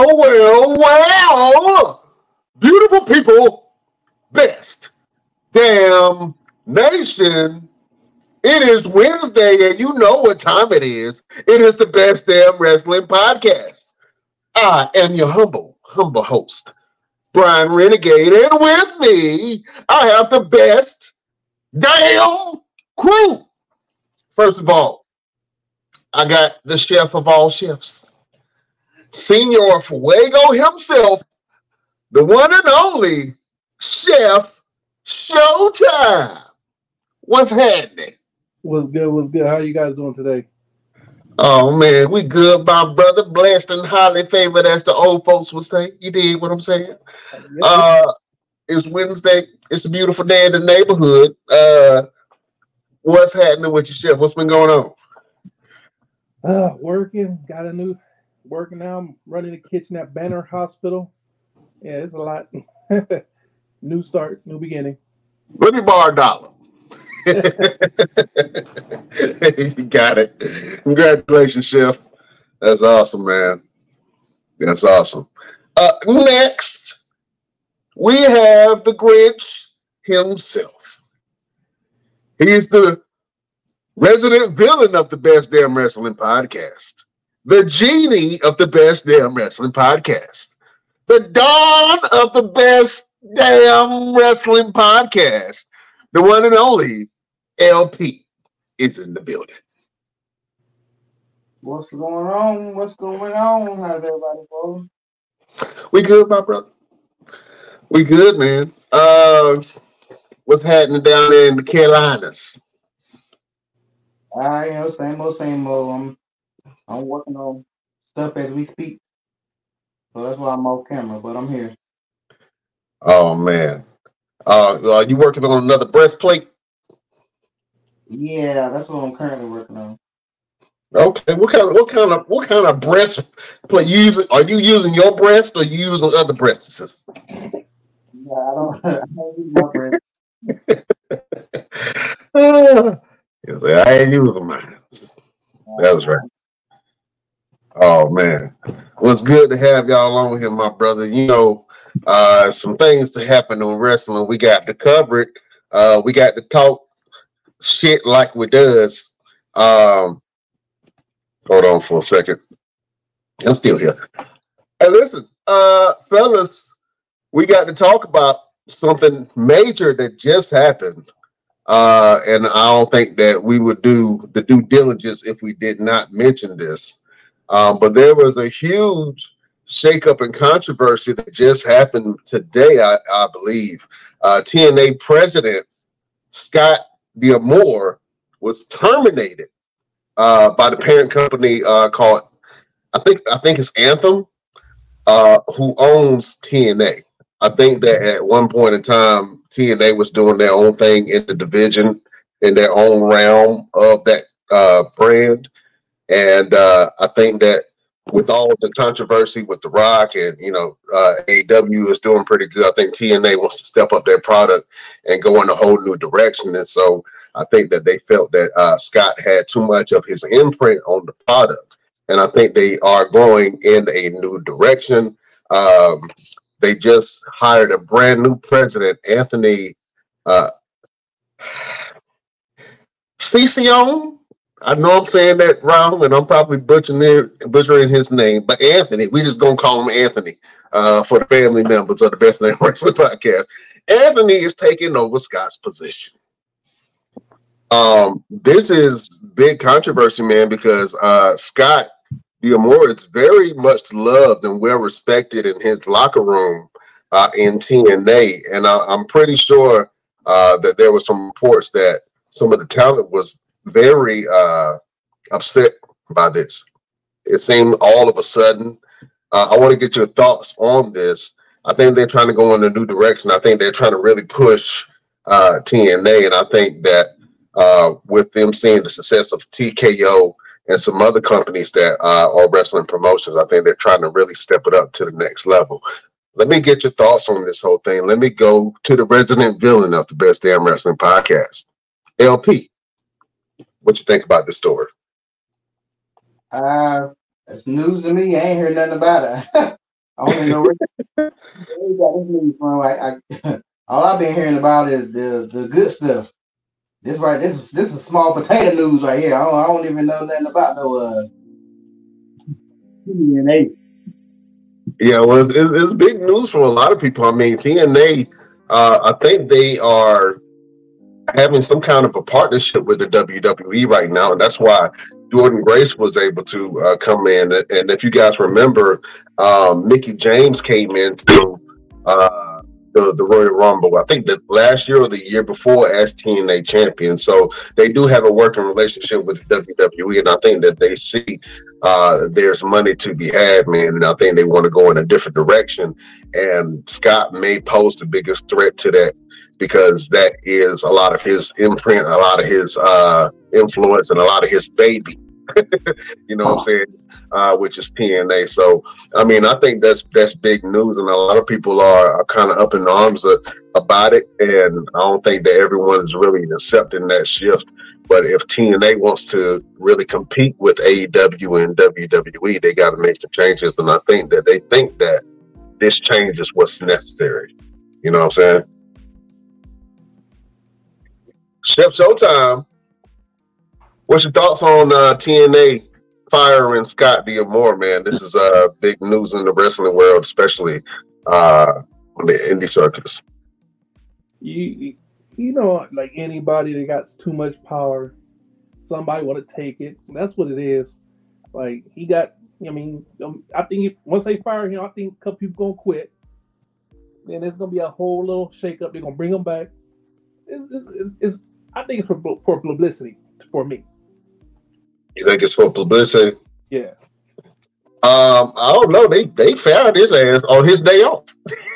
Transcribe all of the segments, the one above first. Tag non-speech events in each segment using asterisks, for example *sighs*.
Well, well, well, beautiful people, best damn nation. It is Wednesday, and you know what time it is. It is the best damn wrestling podcast. I am your humble, humble host, Brian Renegade, and with me, I have the best damn crew. First of all, I got the chef of all chefs. Senor Fuego himself, the one and only Chef Showtime. What's happening? What's good? What's good? How you guys doing today? Oh man, we good, my brother. Blessed and highly favored, as the old folks would say. You did what I'm saying? Uh, it's Wednesday. It's a beautiful day in the neighborhood. Uh, what's happening with your chef? What's been going on? Uh, working. Got a new working now. I'm running the kitchen at Banner Hospital. Yeah, it's a lot. *laughs* new start, new beginning. Let me borrow a dollar. *laughs* you got it. Congratulations, Chef. That's awesome, man. That's awesome. Uh, next, we have the Grinch himself. He is the resident villain of the Best Damn Wrestling podcast the genie of the best damn wrestling podcast, the dawn of the best damn wrestling podcast, the one and only LP is in the building. What's going on? What's going on? How's everybody going? We good, my brother. We good, man. Uh, what's happening down there in the Carolinas? I you know, same old, same old. I'm I'm working on stuff as we speak. So that's why I'm off camera, but I'm here. Oh man. Uh are you working on another breastplate? Yeah, that's what I'm currently working on. Okay, what kind of what kind of what kind of breast plate you using? Are you using your breast or you using other breasts? *laughs* Yeah, I don't, *laughs* I don't use my breast. *laughs* I ain't using mine. That's right. Oh man, well, it's good to have y'all on here, my brother. You know, uh, some things to happen in wrestling. We got to cover it. Uh, we got to talk shit like we does. Um, hold on for a second. I'm still here. Hey, listen, uh, fellas, we got to talk about something major that just happened. Uh, and I don't think that we would do the due diligence if we did not mention this. Um, but there was a huge shakeup and controversy that just happened today, I, I believe. Uh, TNA president Scott D'Amore was terminated uh, by the parent company uh, called, I think, I think it's Anthem, uh, who owns TNA. I think that at one point in time, TNA was doing their own thing in the division, in their own realm of that uh, brand. And uh, I think that with all of the controversy with The Rock and, you know, uh, AEW is doing pretty good. I think TNA wants to step up their product and go in a whole new direction. And so I think that they felt that uh, Scott had too much of his imprint on the product. And I think they are going in a new direction. Um, they just hired a brand new president, Anthony uh. *sighs* I know I'm saying that wrong, and I'm probably butchering butchering his name, but Anthony, we just gonna call him Anthony uh, for the family members of the Best Damn Wrestling Podcast. Anthony is taking over Scott's position. Um, this is big controversy, man, because uh, Scott D'Amore is very much loved and well respected in his locker room uh, in TNA, and I, am pretty sure uh, that there were some reports that some of the talent was very uh, upset by this. It seemed all of a sudden. Uh, I want to get your thoughts on this. I think they're trying to go in a new direction. I think they're trying to really push uh, TNA, and I think that uh, with them seeing the success of TKO and some other companies that uh, are wrestling promotions, I think they're trying to really step it up to the next level. Let me get your thoughts on this whole thing. Let me go to the resident villain of the Best Damn Wrestling Podcast, LP what you think about the story. Uh, It's news to me. I ain't heard nothing about it. *laughs* I even know where, *laughs* you got this news from. I, I, *laughs* all I've been hearing about is the the good stuff. This right, this is this is small potato news right here. I don't, I don't even know nothing about no uh TNA. Yeah, well, it's, it's, it's big news for a lot of people. I mean, TNA, uh, I think they are having some kind of a partnership with the WWE right now, and that's why Jordynne Grace was able to uh, come in. And if you guys remember, um, Mickie James came into uh, the, the Royal Rumble. I think the last year or the year before as TNA champion. So they do have a working relationship with the WWE, and I think that they see uh, there's money to be had, man. And I think they want to go in a different direction. And Scott may pose the biggest threat to that because that is a lot of his imprint, a lot of his uh, influence, and a lot of his baby. *laughs* you know what I'm saying? Uh, which is TNA. So, I mean, I think that's that's big news, and a lot of people are, are kind of up in arms of, about it. And I don't think that everyone is really accepting that shift. But if TNA wants to really compete with AEW and WWE, they got to make some changes. And I think that they think that this change is what's necessary. You know what I'm saying? Chef Showtime. What's your thoughts on uh, TNA firing Scott D'Amore, man? This is uh, big news in the wrestling world, especially uh, on the indie circus. You you know, like anybody that got too much power, somebody want to take it. That's what it is. Like he got. I mean, um, I think if, once they fire him, I think a couple people gonna quit. Then there's gonna be a whole little shakeup. They're gonna bring him back. It's, it's, it's I think it's for for publicity for me. You think it's for publicity? Yeah. Um, I don't know. They they fired his ass on his day off.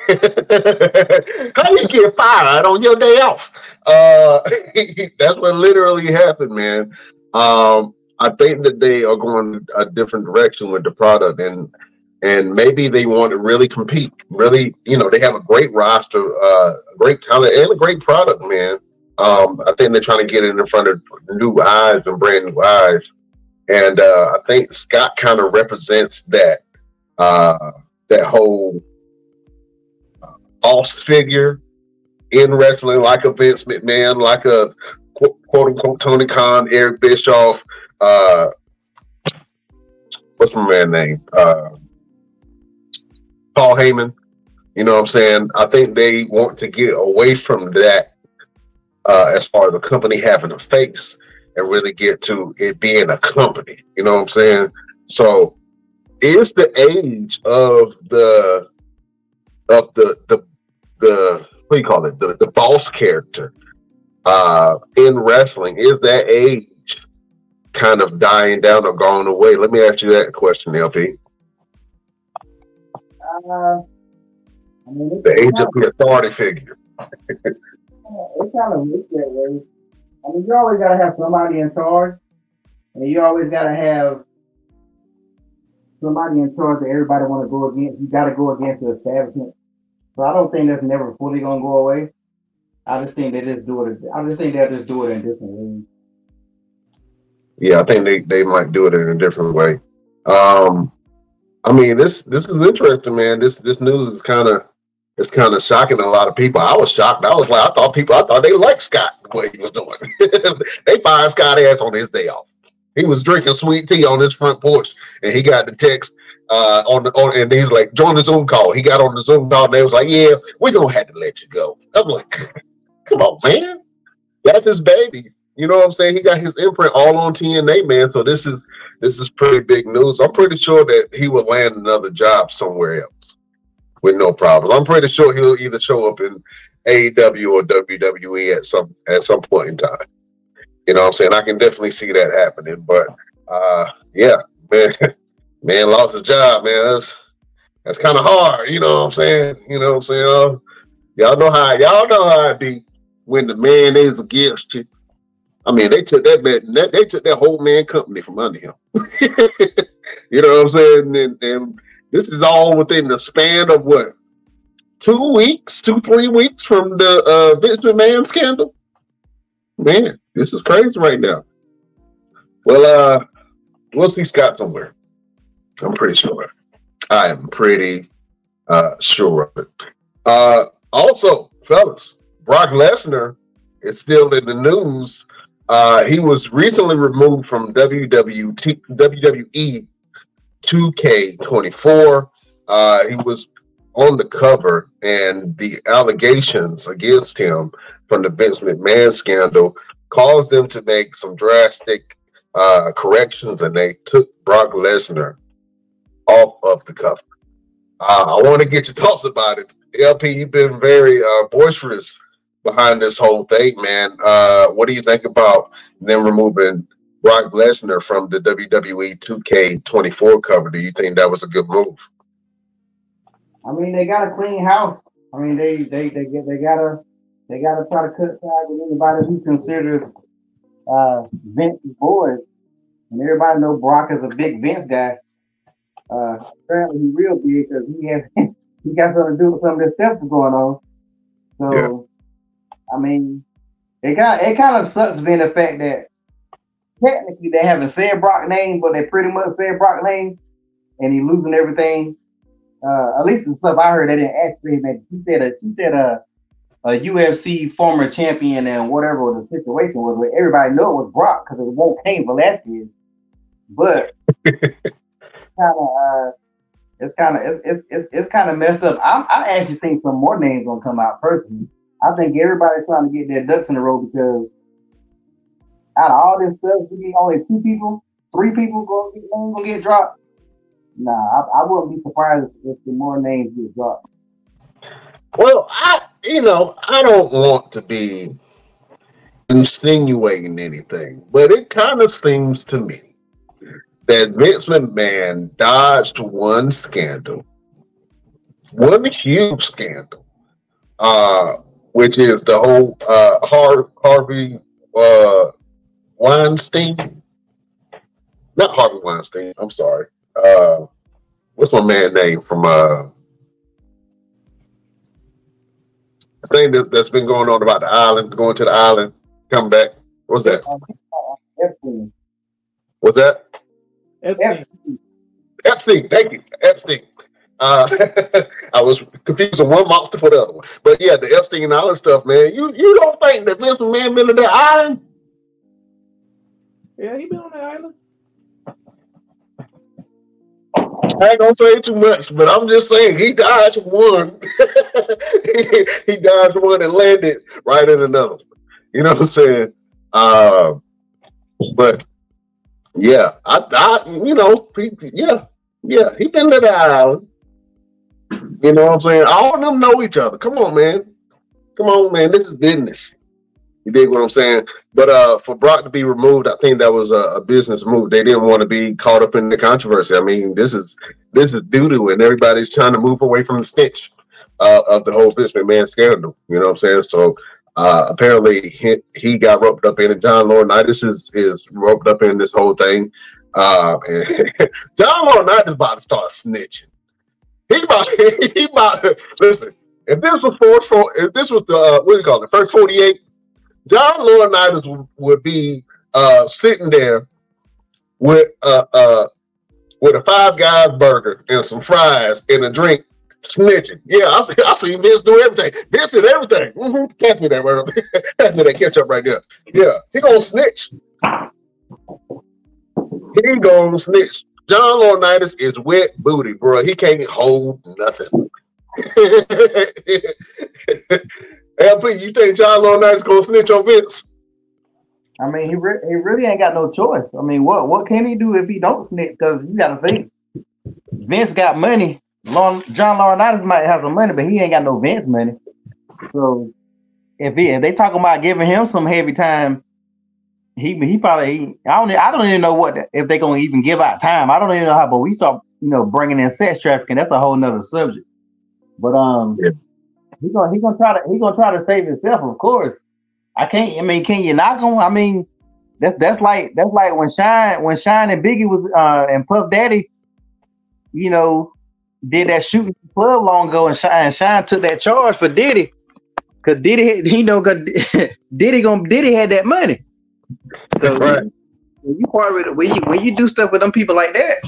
*laughs* How you get fired on your day off? Uh, *laughs* that's what literally happened, man. Um, I think that they are going a different direction with the product, and and maybe they want to really compete. Really, you know, they have a great roster, uh, great talent, and a great product, man. Um, I think they're trying to get it in front of new eyes and brand new eyes. And uh, I think Scott kind of represents that uh, that whole uh, boss figure in wrestling, like a Vince McMahon, like a quote, quote unquote Tony Khan, Eric Bischoff. Uh, what's my man name? Uh, Paul Heyman. You know what I'm saying? I think they want to get away from that uh, as far as the company having a face and really get to it being a company. You know what I'm saying? So is the age of the of the the the what do you call it the the boss character uh in wrestling is that age kind of dying down or gone away let me ask you that question lp Uh, I mean, the age of the authority figure it kind of looks that way. I mean, you always gotta have somebody in charge, and you always gotta have somebody in charge that everybody want to go against. You gotta go against the establishment. So I don't think that's never fully gonna go away. I just think they just do it. I just think they'll just do it in different ways. yeah i think they, they might do it in a different way um i mean this this is interesting man this this news is kind of it's kind of shocking to a lot of people. I was shocked. I was like, I thought people, I thought they liked Scott the way he was doing. *laughs* they fired Scott ass on his day off. He was drinking sweet tea on his front porch, and he got the text uh, on the on, and he's like, join the Zoom call. He got on the Zoom call, and they was like, yeah, we're gonna have to let you go. I'm like, *laughs* come on, man, that's his baby. You know what I'm saying? He got his imprint all on TNA, man. So this is this is pretty big news. I'm pretty sure that he would land another job somewhere else with no problem. I'm pretty sure he'll either show up in AEW or WWE at some at some point in time. You know what I'm saying? I can definitely see that happening. But uh yeah, man, *laughs* man lost his job, man. That's that's kind of hard, you know what I'm saying? You know what I'm saying? Uh, y'all know how y'all know how it be when the man is against you. I mean, they took that man, they took that whole man company from under him. *laughs* you know what I'm saying? And, and this is all within the span of what two weeks, two three weeks from the uh, Vince McMahon scandal. Man, this is crazy right now. Well, uh, we'll see Scott somewhere. I'm pretty sure. I am pretty uh, sure of it. Uh, also, fellas, Brock Lesnar is still in the news. Uh, he was recently removed from WWE 2K24. Uh, he was on the cover, and the allegations against him from the Vince McMahon scandal caused them to make some drastic uh, corrections, and they took Brock Lesnar off of the cover. Uh, I want to get your thoughts about it. LP, you've been very uh, boisterous behind this whole thing, man. Uh, what do you think about them removing Brock Lesnar from the WWE 2K24 cover? Do you think that was a good move? I mean, they got a clean house. I mean, they they they get they gotta they gotta try to cut ties with anybody who considers uh, Vince's boys. And everybody know Brock is a big Vince guy. Uh, apparently he real big because he has *laughs* he got something to do with some of this stuff that's going on. So, yeah. I mean, it kind it kind of sucks being the fact that technically they haven't said Brock name, but they pretty much said Brock name, and he losing everything. Uh, at least the stuff I heard, they didn't actually. That he said a she said a a UFC former champion and whatever the situation was, but everybody knew it was Brock because it won't Cain Velasquez. But *laughs* kind of uh, it's kind of it's it's it's, it's kind of messed up. I I actually think some more names gonna come out personally. I think everybody's trying to get their ducks in a row because out of all this stuff, we need only two people, three people gonna get gonna get dropped. Nah, I, I wouldn't be surprised if the more names get dropped. Well, I you know I don't want to be insinuating anything, but it kind of seems to me that Vince McMahon dodged one scandal, one huge scandal, uh, which is the whole uh, Har- Harvey uh, Weinstein. Not Harvey Weinstein. I'm sorry. Uh, what's my man name from thing that, that's been going on about the island, going to the island, come back. What's that? What's that? Epstein. Epstein, thank you. Epstein. Uh, *laughs* I was confusing one monster for the other one. But yeah, the Epstein Island stuff, man. You you don't think that Vince McMahon been to that island? Yeah, he been on that island. I ain't gonna say too much, but I'm just saying he dodged one. he, *laughs* he dodged one and landed right in another. You know what I'm saying? Uh, but yeah, I, I you know, he, yeah, yeah, he been to the island. You know what I'm saying? All of them know each other. Come on, man. Come on, man. This is business. You dig what I'm saying? But uh, for Brock to be removed, I think that was a, a business move. They didn't want to be caught up in the controversy. I mean, this is this is doo doo, and everybody's trying to move away from the stench uh, of the whole Vince McMahon scandal. You know what I'm saying? So uh, apparently he, he got roped up in it. John Laurinaitis is is roped up in this whole thing. Uh, *laughs* John Laurinaitis about to start snitching. He about *laughs* he about listen. If this was four, four if this was the uh, what do you call it, first forty eight, John Laurinaitis would, would be uh, sitting there with uh, uh, with a Five Guys burger and some fries and a drink, snitching. Yeah, I see. I see Vince do everything. Vince did everything. Mm-hmm. Catch me that *laughs* word. Catch me that ketchup right there. Yeah, he gonna snitch. He gonna snitch. John Laurinaitis is wet booty, bro. He can't hold nothing. *laughs* LP, you think John Laurinaitis gonna snitch on Vince? I mean, he re- he really ain't got no choice. I mean, what what can he do if he don't snitch? Because you got to think, Vince got money Long, John Laurinaitis might have some money, but he ain't got no Vince money. So if he, if they talking about giving him some heavy time, he he probably he, I don't I don't even know what if they gonna even give out time. I don't even know how. But we start you know bringing in sex trafficking. That's a whole nother subject. But um, yeah. He gonna he gonna try to he gonna try to save himself. Of course, I can't. I mean, can you knock him? I mean, that's that's like that's like when Shyne when Shyne and Biggie was uh and Puff Daddy, you know, did that shooting club long ago, and Shyne, Shyne took that charge for Diddy, cause Diddy, he know, cause *laughs* Diddy gonna Diddy had that money. So right. when you part with when you when you do stuff with them people like that,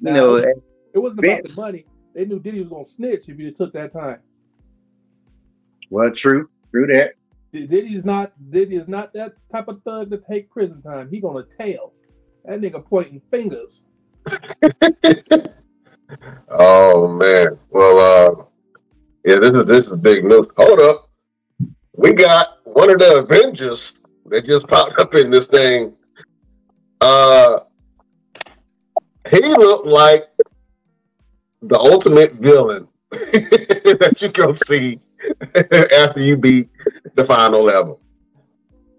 Now, know, it wasn't about Vince- the money. They knew Diddy was gonna snitch if you took that time. Well, true, true that. Diddy's not Diddy is not that type of thug to take prison time. He gonna tell. That nigga pointing fingers. *laughs* Oh man. Well, uh, yeah, this is this is big news. Hold up, we got one of the Avengers that just popped up in this thing. Uh, he looked like the ultimate villain *laughs* that you go see *laughs* after you beat the final level.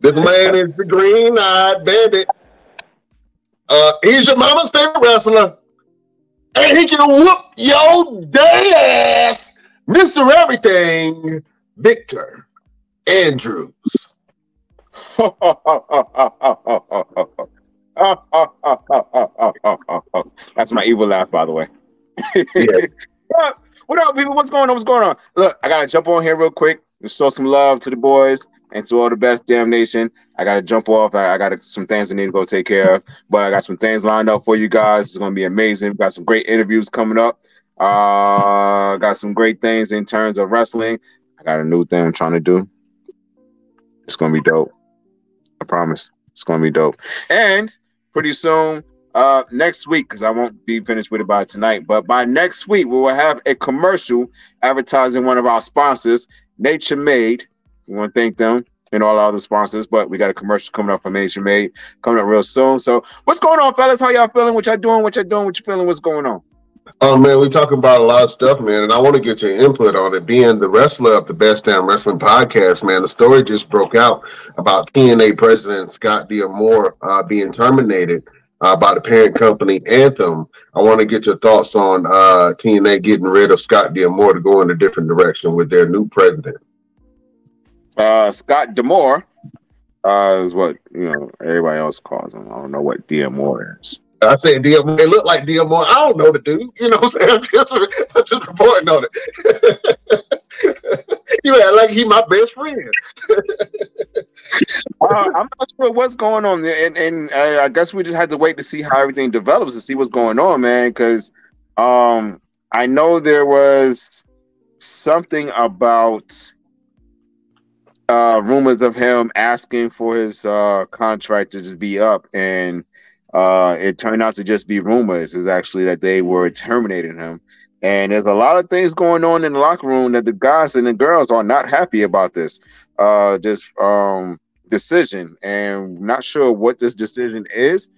This man is the green-eyed bandit. Uh, he's your mama's favorite wrestler and he can whoop your day ass, Mr. Everything, Victor Andrews. *laughs* That's my evil laugh, by the way. Yeah. *laughs* what, up? people? What's going on? What's going on? Look, I gotta jump on here real quick and show some love to the boys and to all the best damn nation. I gotta jump off. I, I got some things I need to go take care of, but I got some things lined up for you guys. It's gonna be amazing. got some great interviews coming up. Uh, got some great things in terms of wrestling. I got a new thing I'm trying to do. It's gonna be dope. I promise. It's gonna be dope. And pretty soon, uh, next week, because I won't be finished with it by tonight, but by next week, we will have a commercial advertising one of our sponsors, Nature Made. We want to thank them and all our other sponsors, but we got a commercial coming up from Nature Made coming up real soon. So, what's going on, fellas? How y'all feeling? What y'all doing? What y'all doing? What you feeling? What's going on? Oh man, we talk about a lot of stuff, man, and I want to get your input on it. Being the wrestler of the Best Damn Wrestling podcast, man, the story just broke out about TNA president Scott D'Amore uh, being terminated uh, by the parent company Anthem. I want to get your thoughts on uh, TNA getting rid of Scott D'Amore to go in a different direction with their new president. Uh, Scott D'Amore uh, is what you know everybody else calls him. I don't know what D'Amore is. I said D'Amore. They look like D'Amore. I don't know the dude. You know what I'm saying? *laughs* I'm just, I'm just reporting on it. *laughs* you act like he my best friend. *laughs* *laughs* Uh, I'm not sure what's going on, and and uh, I guess we just had to wait to see how everything develops to see what's going on, man. Because um, I know there was something about uh, rumors of him asking for his uh, contract to just be up, and uh, it turned out to just be rumors. Is actually that they were terminating him, and there's a lot of things going on in the locker room that the guys and the girls are not happy about this. Uh, this um decision, and not sure what this decision is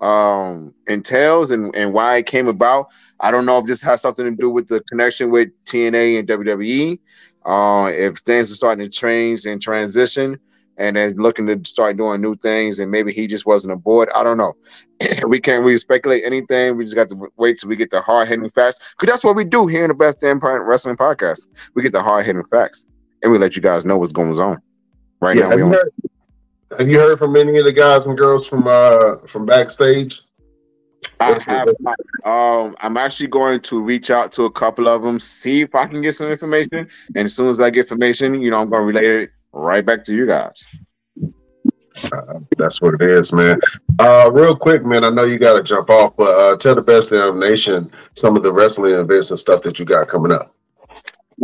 um entails and, and why it came about. I don't know if this has something to do with the connection with TNA and WWE. Uh, if things are starting to change and transition and then looking to start doing new things and maybe he just wasn't aboard. I don't know. *clears throat* we can't really speculate anything. We just got to wait till we get the hard hitting facts. Because that's what we do here in the Best Damn Wrestling Podcast. We get the hard hitting facts and we let you guys know what's going on. Right Yeah, now, have you, heard, have you heard from any of the guys and girls from uh from backstage? I have. Um, I'm actually going to reach out to a couple of them, see if I can get some information. And as soon as I get information, you know, I'm going to relay it right back to you guys. That's what it is, man. Uh, real quick, man. I know you got to jump off, but uh, tell the best damn nation some of the wrestling events and stuff that you got coming up.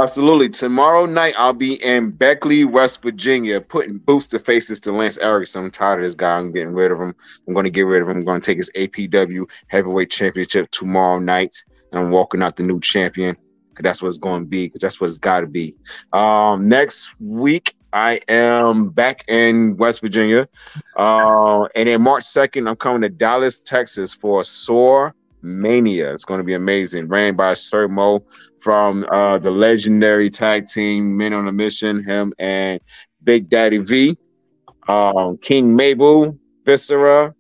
Absolutely. Tomorrow night, I'll be in Beckley, West Virginia, putting booster faces to Lance Erickson. I'm tired of this guy. I'm getting rid of him. I'm going to get rid of him. I'm going to take his APW Heavyweight Championship tomorrow night, and I'm walking out the new champion. 'cause That's what it's going to be. Because that's what it's got to be. Um, next week, I am back in West Virginia, uh, and then March 2nd, I'm coming to Dallas, Texas for Soar Mania. It's going to be amazing. Ran by Sir Mo from uh, the legendary tag team Men on a Mission, him and Big Daddy V, um, King Mabel, Viscera.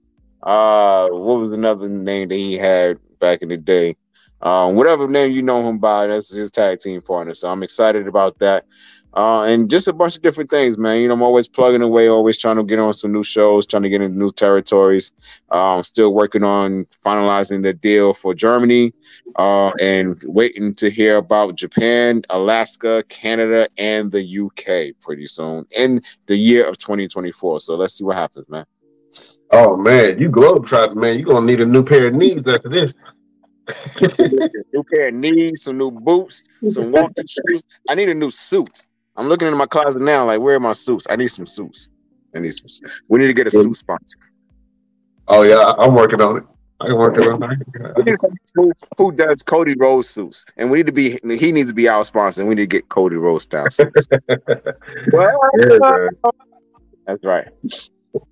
Uh, what was another name that he had back in the day? Um, whatever name you know him by, that's his tag team partner. So I'm excited about that. Uh, and just a bunch of different things, man. You know, I'm always plugging away, always trying to get on some new shows, trying to get into new territories. Um, still working on finalizing the deal for Germany uh, and waiting to hear about Japan, Alaska, Canada, and the UK pretty soon in the year of 2024. So let's see what happens, man. Oh man, you globe trotting, man. You're gonna need a new pair of knees after this. New pair of knees, some new boots, some walking *laughs* shoes. I need a new suit. I'm looking in my closet now, like where are my suits? I need some suits. I need some. suits. We need to get a suit sponsor. Oh yeah, I- I'm working on it. I'm working on it. who, who does Cody Rhodes suits? And we need to be. He needs to be our sponsor. And we need to get Cody Rhodes style suits. well, Yeah, that's right.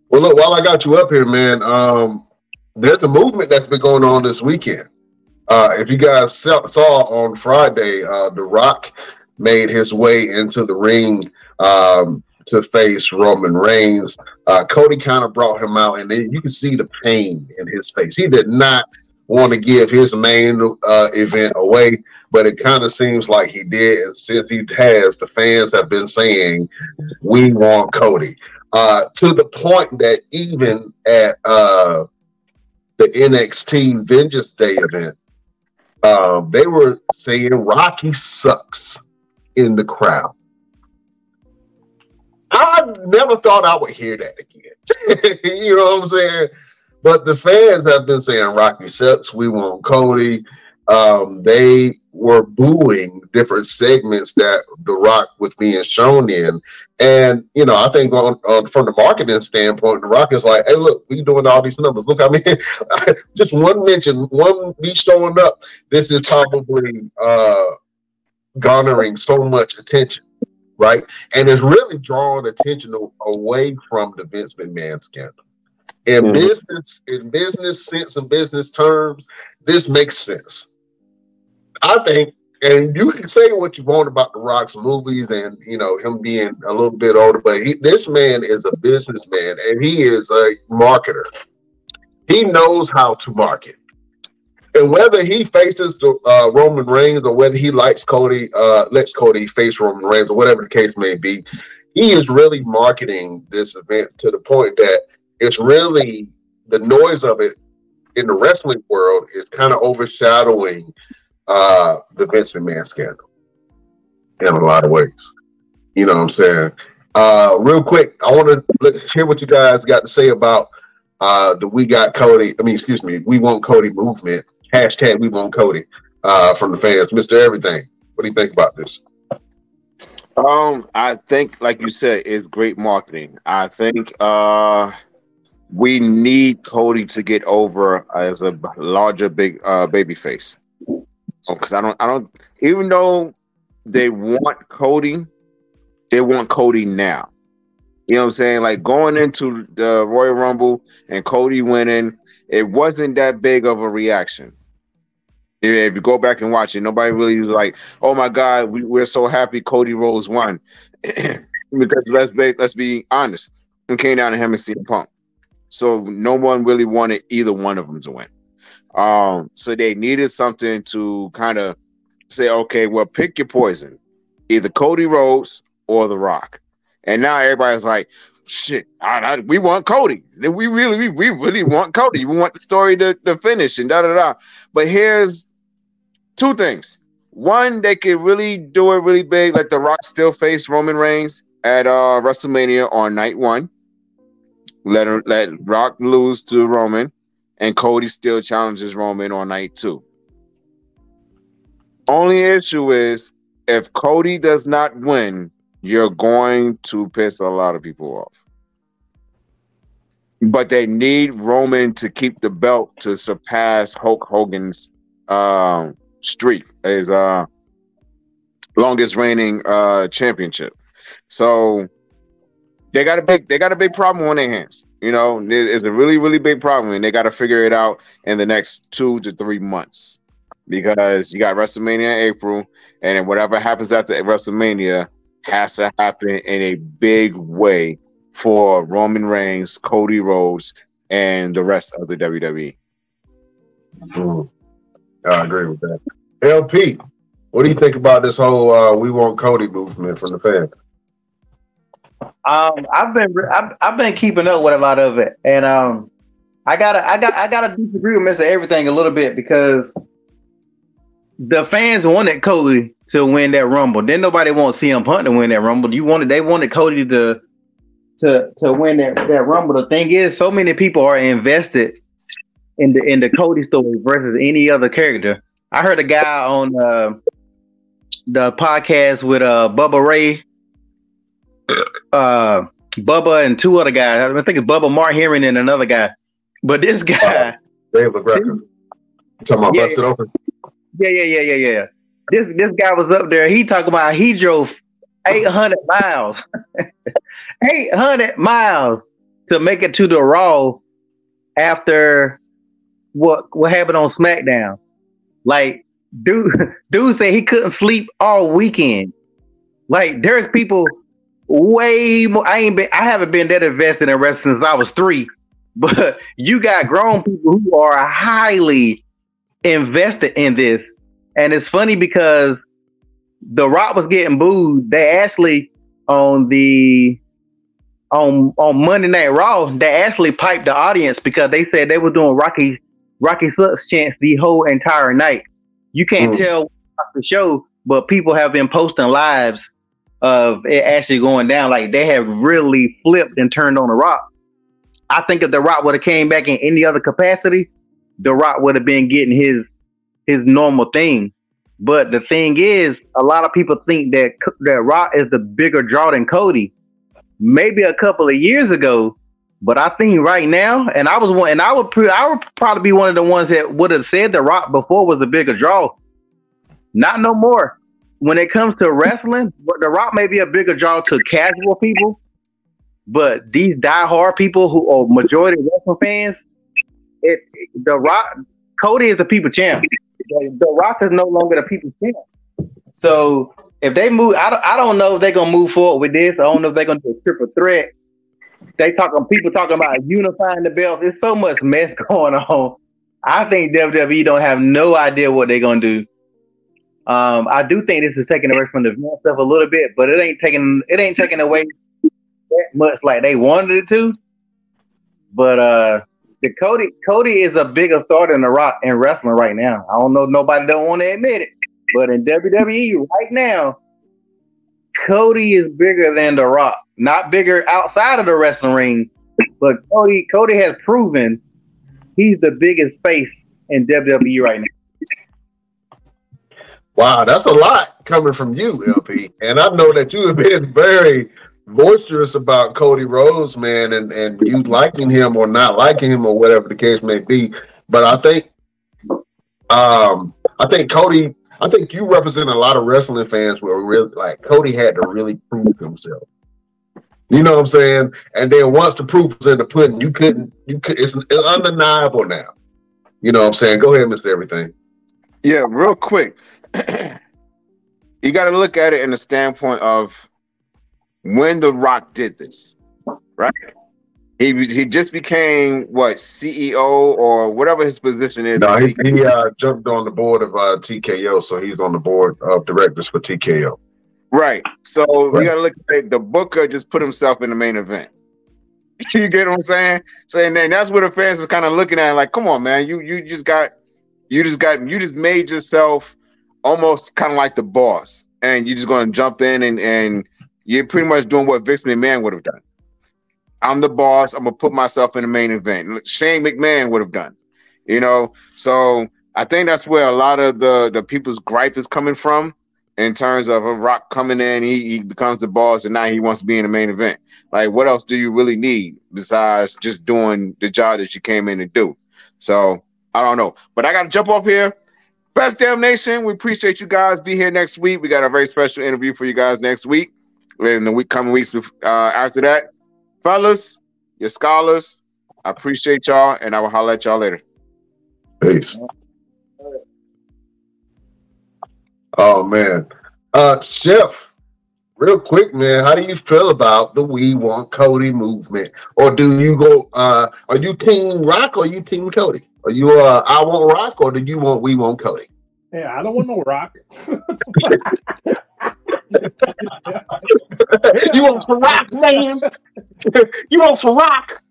Well, look, while I got you up here, man, um, there's a movement that's been going on this weekend. Uh, if you guys saw, saw on Friday, uh, The Rock made his way into the ring um, to face Roman Reigns. Uh, Cody kind of brought him out, and then you can see the pain in his face. He did not want to give his main uh, event away, but it kind of seems like he did. And since he has, the fans have been saying, "We want Cody." uh, to the point that even at uh, the NXT Vengeance Day event, um, they were saying Rocky sucks in the crowd. I never thought I would hear that again. *laughs* you know what I'm saying? But the fans have been saying Rocky sucks. We want Cody. Um, they were booing different segments that The Rock was being shown in. And, you know, I think on, on from the marketing standpoint, The Rock is like, hey, look, we doing all these numbers. Look, I mean, *laughs* just one mention, one me showing up, this is probably uh, garnering so much attention, right? And it's really drawing attention away from the Vince McMahon scandal. In Mhm. business, in business sense and business terms, this makes sense. I think, and you can say what you want about the Rock's movies and you know him being a little bit older, but he, this man is a businessman and he is a marketer. He knows how to market, and whether he faces the uh, Roman Reigns or whether he likes Cody, uh, lets Cody face Roman Reigns or whatever the case may be, he is really marketing this event to the point that it's really the noise of it in the wrestling world is kind of overshadowing uh, the Vince McMahon scandal in a lot of ways. You know what I'm saying? Uh, real quick, I want to hear what you guys got to say about uh, the We Got Cody. I mean, excuse me, We Want Cody movement. Hashtag We Want Cody uh, from the fans. Mr. Everything. What do you think about this? Um, I think, like you said, it's great marketing. I think uh we need Cody to get over as a larger big uh baby face. Because I don't I don't even though they want Cody, they want Cody now. You know what I'm saying? Like going into the Royal Rumble and Cody winning, it wasn't that big of a reaction. If you go back and watch it, nobody really was like, "Oh my God, we, we're so happy Cody Rhodes won," *clears throat* because let's be let's be honest, it came down to him and CM Punk. So no one really wanted either one of them to win. Um, so they needed something to kind of say, "Okay, well, pick your poison, either Cody Rhodes or The Rock." And now everybody's like, "Shit, I, I- we want Cody. We really, we, we really want Cody. We want the story to, to finish and da da da." But here's two things. One, they could really do it really big, like The Rock still face Roman Reigns at uh, WrestleMania on night one. Let let Rock lose to Roman, and Cody still challenges Roman on night two. Only issue is if Cody does not win, you're going to piss a lot of people off. But they need Roman to keep the belt to surpass Hulk Hogan's um, streak as uh longest reigning uh championship. So they got a big they got a big problem on their hands. You know, it's a really really big problem, and they got to figure it out in the next two to three months because you got WrestleMania in April, and whatever happens after WrestleMania has to happen in a big way for Roman Reigns, Cody Rhodes, and the rest of the. WWE. Mm. I agree with that. LP, what do you think about this whole uh, "We Want Cody" movement from the fans? Um, I've been I've, I've been keeping up with a lot of it, and um, I gotta I got I gotta disagree with Mister Everything a little bit because the fans wanted Cody to win that Rumble. Then nobody wants CM Punk to win that Rumble. You wanted they wanted Cody to to to win that that Rumble. The thing is, so many people are invested in the in the Cody story versus any other character. I heard a guy on uh, the podcast with uh Bubba Ray, uh Bubba and two other guys. I think it's Bubba Mark Herring and another guy. But this guy, Dave McGregor. You talking about Yeah, busted open? yeah, yeah, yeah, yeah, yeah. This this guy was up there. He talking about he drove eight hundred miles, *laughs* eight hundred miles to make it to the Raw after what what happened on SmackDown. Like, dude, *laughs* dude said he couldn't sleep all weekend. Like, there's people way more. I ain't been. I haven't been that invested in wrestling since I was three. *laughs* But you got grown people who are highly invested in this, and it's funny because The Rock was getting booed. They actually on the on on Monday Night Raw, they actually piped the audience because they said they were doing Rocky Rocky Sucks chants the whole entire night. You can't Mm. tell the show, but people have been posting lives of it actually going down. Like they have really flipped and turned on the Rock. I think if the Rock would have came back in any other capacity, the Rock would have been getting his his normal thing. But the thing is, a lot of people think that that Rock is the bigger draw than Cody. Maybe a couple of years ago, but I think right now, and I was one, and I would pre- I would probably be one of the ones that would have said the Rock before was a bigger draw. Not no more. When it comes to wrestling, the Rock may be a bigger draw to casual people, but these diehard people who are majority wrestling fans, it the Rock Cody is the people champ. The the Rock is no longer the people champ. So if they move, I don't, I don't know if they're gonna move forward with this. I don't know if they're gonna do a triple threat. They talking people talking about unifying the belts. There's so much mess *laughs* going on. I think WWE don't have no idea what they're gonna do. Um, I do think this is taking away from the event stuff a little bit, but it ain't taking it ain't taking away that much like they wanted it to. But uh the Cody Cody is a bigger star than the Rock in wrestling right now. I don't know nobody don't want to admit it, but in WWE right now, Cody is bigger than the Rock. Not bigger outside of the wrestling ring, but Cody Cody has proven he's the biggest face in WWE right now. Wow, that's a lot coming from you, LP. And I know that you have been very boisterous about Cody Rhodes, man, and, and you liking him or not liking him or whatever the case may be. But I think um I think Cody I think you represent a lot of wrestling fans where really like Cody had to really prove himself. You know what I'm saying? And then once the proof was in the pudding, you couldn't you could it's, it's undeniable now. You know what I'm saying? Go ahead, Mr. Everything. Yeah, real quick. *clears throat* you got to look at it in the standpoint of when The Rock did this, right? He he just became what CEO or whatever his position is. No, he, he uh, jumped on the board of uh, TKO, so he's on the board of directors for TKO. Right. So Right. we got to look at the Booker just put himself in the main event. *laughs* you get what I'm saying? Saying then that's where the fans is kind of looking at like, come on, man, you you just got you just got you just made yourself almost kind of like the boss, and you're just going to jump in and and you're pretty much doing what Vince McMahon would have done. I'm the boss. I'm gonna put myself in the main event. Shane McMahon would have done, you know. So I think that's where a lot of the the people's gripe is coming from in terms of a Rock coming in, he, he becomes the boss, and now he wants to be in the main event. Like, what else do you really need besides just doing the job that you came in to do? So I don't know, but I got to jump off here. Best damn nation, we appreciate you guys. Be here next week. We got a very special interview for you guys next week, and the week coming weeks uh, after that, fellas, your scholars. I appreciate y'all, and I will holler at y'all later. Peace. Oh man, uh, Chef, real quick, man, how do you feel about the We Want Cody movement, or do you go? Uh, are you Team Rock or you Team Cody? Are you uh, I Want Rock or do you want We Want Cody? Yeah, I don't want no rock. *laughs* you want some rock, man? you want some rock?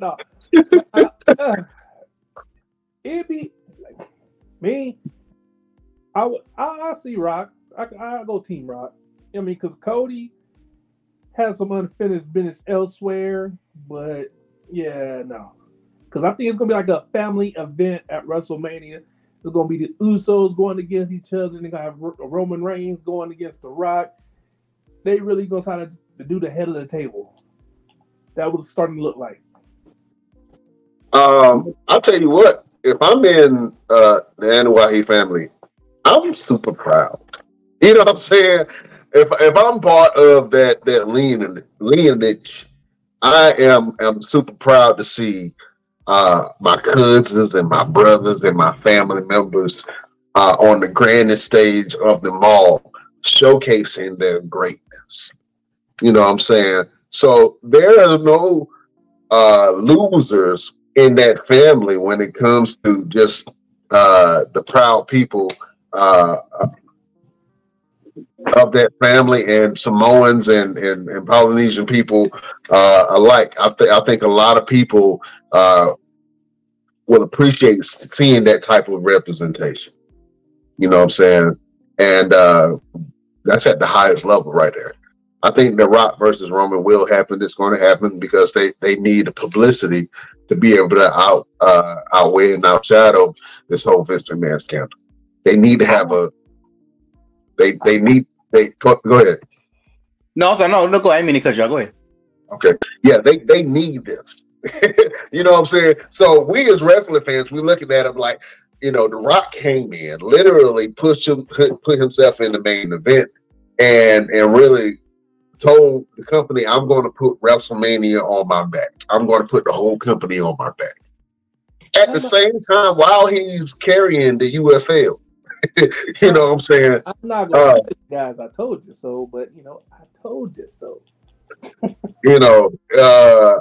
no. *laughs* It'd be like, me. I would. I, I see Rock. I I go Team Rock. I mean, because Cody has some unfinished business elsewhere, but yeah, no. because I think it's gonna be like a family event at WrestleMania. It's gonna be the Usos going against each other, and they gonna have Roman Reigns going against The Rock. They really gonna try to, do the head of the table. That was starting to look like. Um, I'll tell you what, if I'm in uh the Anoa'i family, I'm super proud. You know what I'm saying? If if I'm part of that that lineage, lineage I am am super proud to see uh my cousins and my brothers and my family members uh on the grandest stage of them all showcasing their greatness. You know what I'm saying? So there are no uh losers in that family when it comes to just uh the proud people uh of that family and Samoans and, and, and Polynesian people uh, alike. I, th- I think a lot of people uh, will appreciate seeing that type of representation. You know what I'm saying? And uh, that's at the highest level right there. I think the Rock versus Roman will happen. It's going to happen because they, they need the publicity to be able to out uh, outweigh and outshadow this whole Vince McMahon scandal. They need to have a they they need they go, go ahead. No, so no, no, go. ahead. I mean to cut you. off. Go ahead. Okay. Yeah, they they need this. *laughs* you know what I'm saying? So we as wrestling fans, we looking at him like, you know, The Rock came in, literally pushed him put, put himself in the main event and and really told the company, I'm going to put WrestleMania on my back. I'm going to put the whole company on my back. At the same time, while he's carrying the UFL. *laughs* you know what I'm saying? I'm not gonna Uh, guys I told you so, but you know, I told you so. *laughs* you know, uh,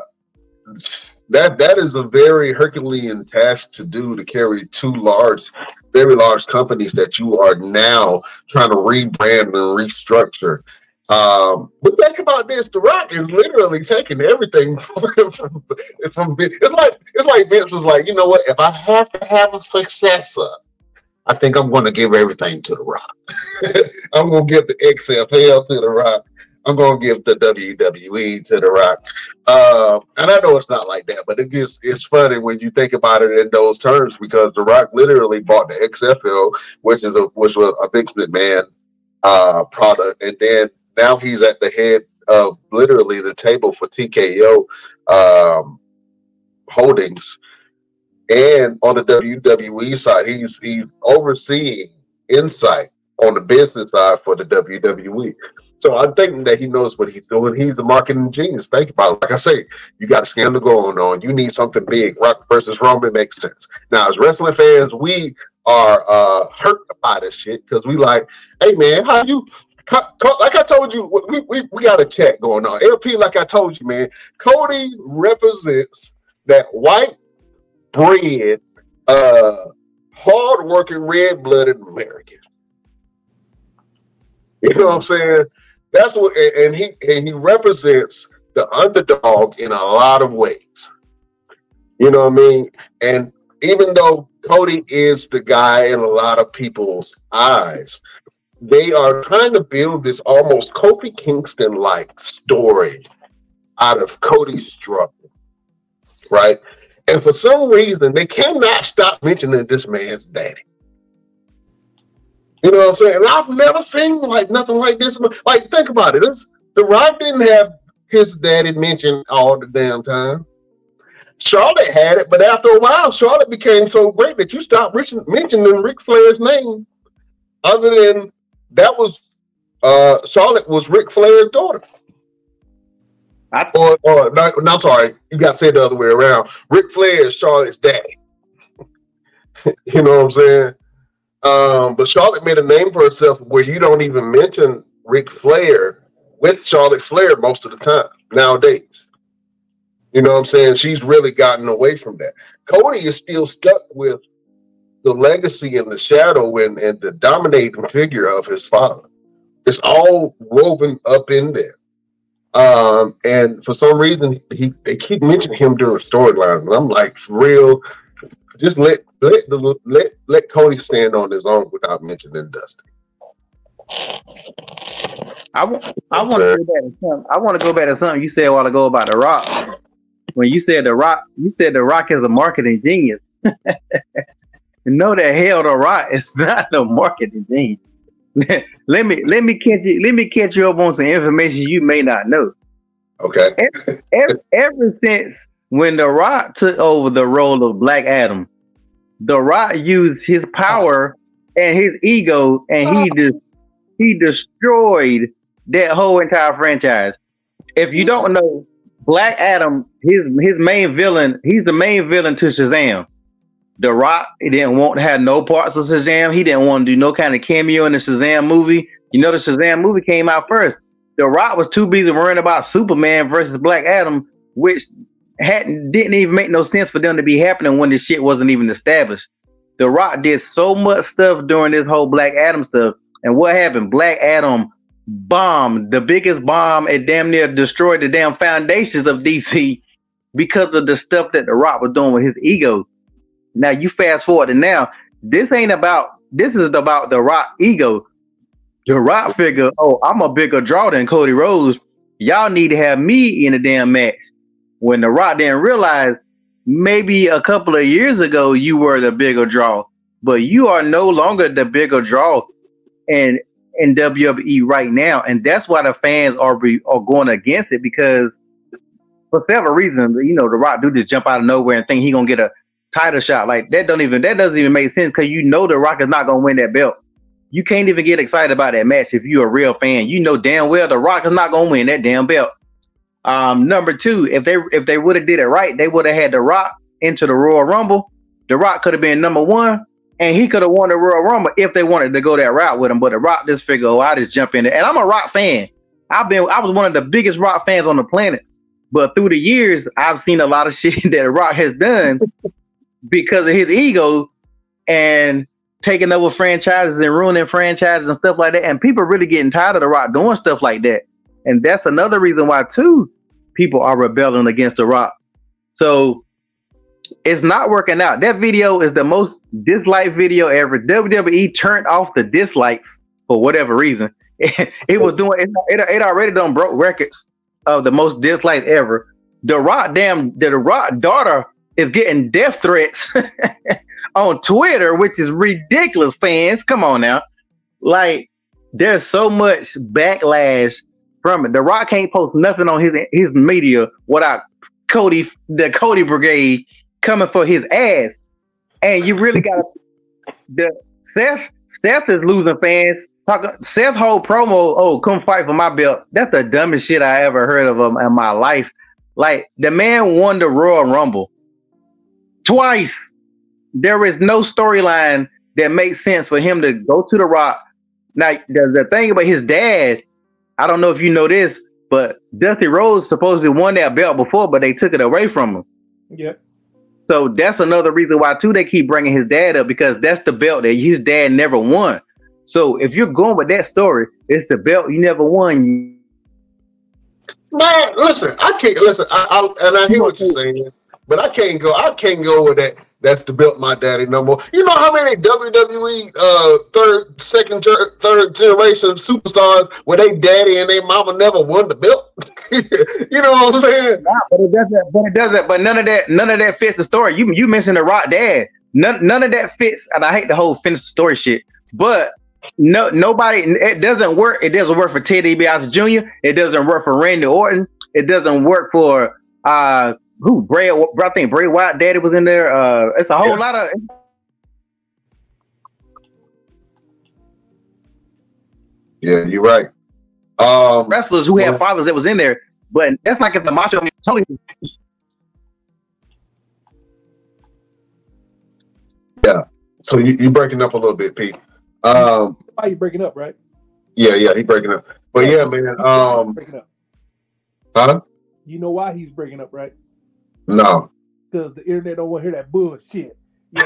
that that is a very Herculean task to do to carry two large, very large companies that you are now trying to rebrand and restructure. Um, but think about this: The Rock is literally taking everything *laughs* from, from, from Vince. It's like it's like Vince was like, you know what? If I have to have a successor, I think I'm going to give everything to The Rock. *laughs* I'm going to give the XFL to The Rock. I'm going to give the WWE to The Rock. Uh, and I know it's not like that, but it gets it's funny when you think about it in those terms because The Rock literally bought the XFL, which is a which was a Vince McMahon uh, product, and then now he's at the head of literally the table for TKO um, Holdings, and on the WWE side, he's he's overseeing insight on the business side for the WWE. So I'm thinking that he knows what he's doing. He's a marketing genius. Think about it. Like I say, you got a scandal going on. You need something big. Rock versus Roman makes sense. Now, as wrestling fans, we are uh, hurt by this shit because we like, hey man, how you? Like I told you, we, we, we got a chat going on. LP, like I told you, man, Cody represents that white bread, uh, hard-working, red-blooded American. You know what I'm saying? That's what, and he and he represents the underdog in a lot of ways. You know what I mean? And even though Cody is the guy in a lot of people's eyes, they are trying to build this almost Kofi Kingston like story out of Cody's struggle, right? And for some reason, they cannot stop mentioning this man's daddy. You know what I'm saying? And I've never seen like nothing like this. Like, think about it. It's, the Rock didn't have his daddy mentioned all the damn time. Charlotte had it, but after a while, Charlotte became so great that you stopped mention- mentioning Ric Flair's name. Other than that was uh Charlotte was Ric Flair's daughter. I- or or no, I'm sorry, you got to say it the other way around. Ric Flair is Charlotte's daddy. *laughs* you know what I'm saying? Um, but Charlotte made a name for herself where you don't even mention Ric Flair with Charlotte Flair most of the time nowadays. You know what I'm saying? She's really gotten away from that. Cody is still stuck with the legacy and the shadow and, and the dominating figure of his father. It's all woven up in there. Um, and for some reason, he they keep mentioning him during storylines. I'm like, for real, just let let the let let Cody stand on his own without mentioning Dustin. I want. I want to go back to something. I want to go back to something you said a while ago about The Rock. when you said the Rock, you said the Rock is a marketing genius. *laughs* no, the hell, the Rock is *laughs* not a marketing genius. *laughs* let me let me catch you let me catch you up on some information you may not know. Okay. Ever, ever, ever since when The Rock took over the role of Black Adam, The Rock used his power and his ego, and he just he destroyed that whole entire franchise. If you don't know, Black Adam, his his main villain, he's the main villain to Shazam. The Rock, he didn't want to have no parts of Shazam. He didn't want to do no kind of cameo in the Shazam movie. You know, the Shazam movie came out first. The Rock was too busy worrying about Superman versus Black Adam, which hadn't didn't even make no sense for them to be happening when this shit wasn't even established. The Rock did so much stuff during this whole Black Adam stuff, and what happened? Black Adam bombed the biggest bomb. It damn near destroyed the damn foundations of DC because of the stuff that The Rock was doing with his ego. Now you fast forward and now, this ain't about this is about the Rock ego. The Rock figure, oh, I'm a bigger draw than Cody Rhodes. Y'all need to have me in a damn match. When the Rock didn't realize maybe a couple of years ago you were the bigger draw, but you are no longer the bigger draw and in WWE right now, and that's why the fans are be, are going against it because for several reasons, you know, the Rock do just jump out of nowhere and think he gonna get a title shot. Like that don't even that doesn't even make sense because you know the Rock is not gonna win that belt. You can't even get excited about that match if you're a real fan. You know damn well the Rock is not gonna win that damn belt. Um, number two, if they if they would have did it right, they would have had the Rock into the Royal Rumble. The Rock could have been number one, and he could have won the Royal Rumble if they wanted to go that route with him. But the Rock just figure, oh, I just jump in there. And I'm a Rock fan. I've been I was one of the biggest Rock fans on the planet. But through the years, I've seen a lot of *laughs* shit that Rock has done because of his ego and taking over franchises and ruining franchises and stuff like that. And people really getting tired of the Rock doing stuff like that. And that's another reason why too people are rebelling against the Rock. So it's not working out. That video is the most disliked video ever. WWE turned off the dislikes for whatever reason. *laughs* It, it was doing it, it, already done broke records of the most disliked ever. The Rock damn the Rock daughter is getting death threats *laughs* on Twitter, which is ridiculous, fans. Come on now. Like there's so much backlash from it. The Rock can't post nothing on his his media without Cody the Cody Brigade coming for his ass. And you really got the Seth. Seth is losing fans. Talking Seth's whole promo. Oh, come fight for my belt. That's the dumbest shit I ever heard of him in my life. Like the man won the Royal Rumble twice. There is no storyline that makes sense for him to go to the Rock. Now, the, the thing about his dad, I don't know if you know this, but Dusty Rhodes supposedly won that belt before, but they took it away from him. Yep. So that's another reason why too they keep bringing his dad up because that's the belt that his dad never won. So if you're going with that story, it's the belt you never won. Man, listen, I can't listen. I, I and I hear what you're saying, but I can't go. I can't go with that. That's the belt my daddy no more. You know how many WWE uh third, second, ger- third generation superstars where they daddy and they mama never won the belt? *laughs* you know what I'm saying? Nah, but it doesn't. But it doesn't. But none of that. None of that fits the story. You you mentioned the Rock dad. None none of that fits. And I hate the whole finish the story shit. But no nobody. It doesn't work. It doesn't work for Ted DiBiase Jr. It doesn't work for Randy Orton. It doesn't work for uh who Bray. I think Bray Wyatt daddy was in there. Uh, it's a whole Yeah. lot of. Yeah, you're right. Um, wrestlers who had fathers that was in there, but that's like if the Macho Man Tony Yeah, so you you breaking up a little bit, Pete. Um, Why you breaking up, right? yeah, yeah, he breaking up. But yeah, man. Um, breaking up. huh? You know why he's breaking up, right? No. Because the internet don't want to hear that bullshit. You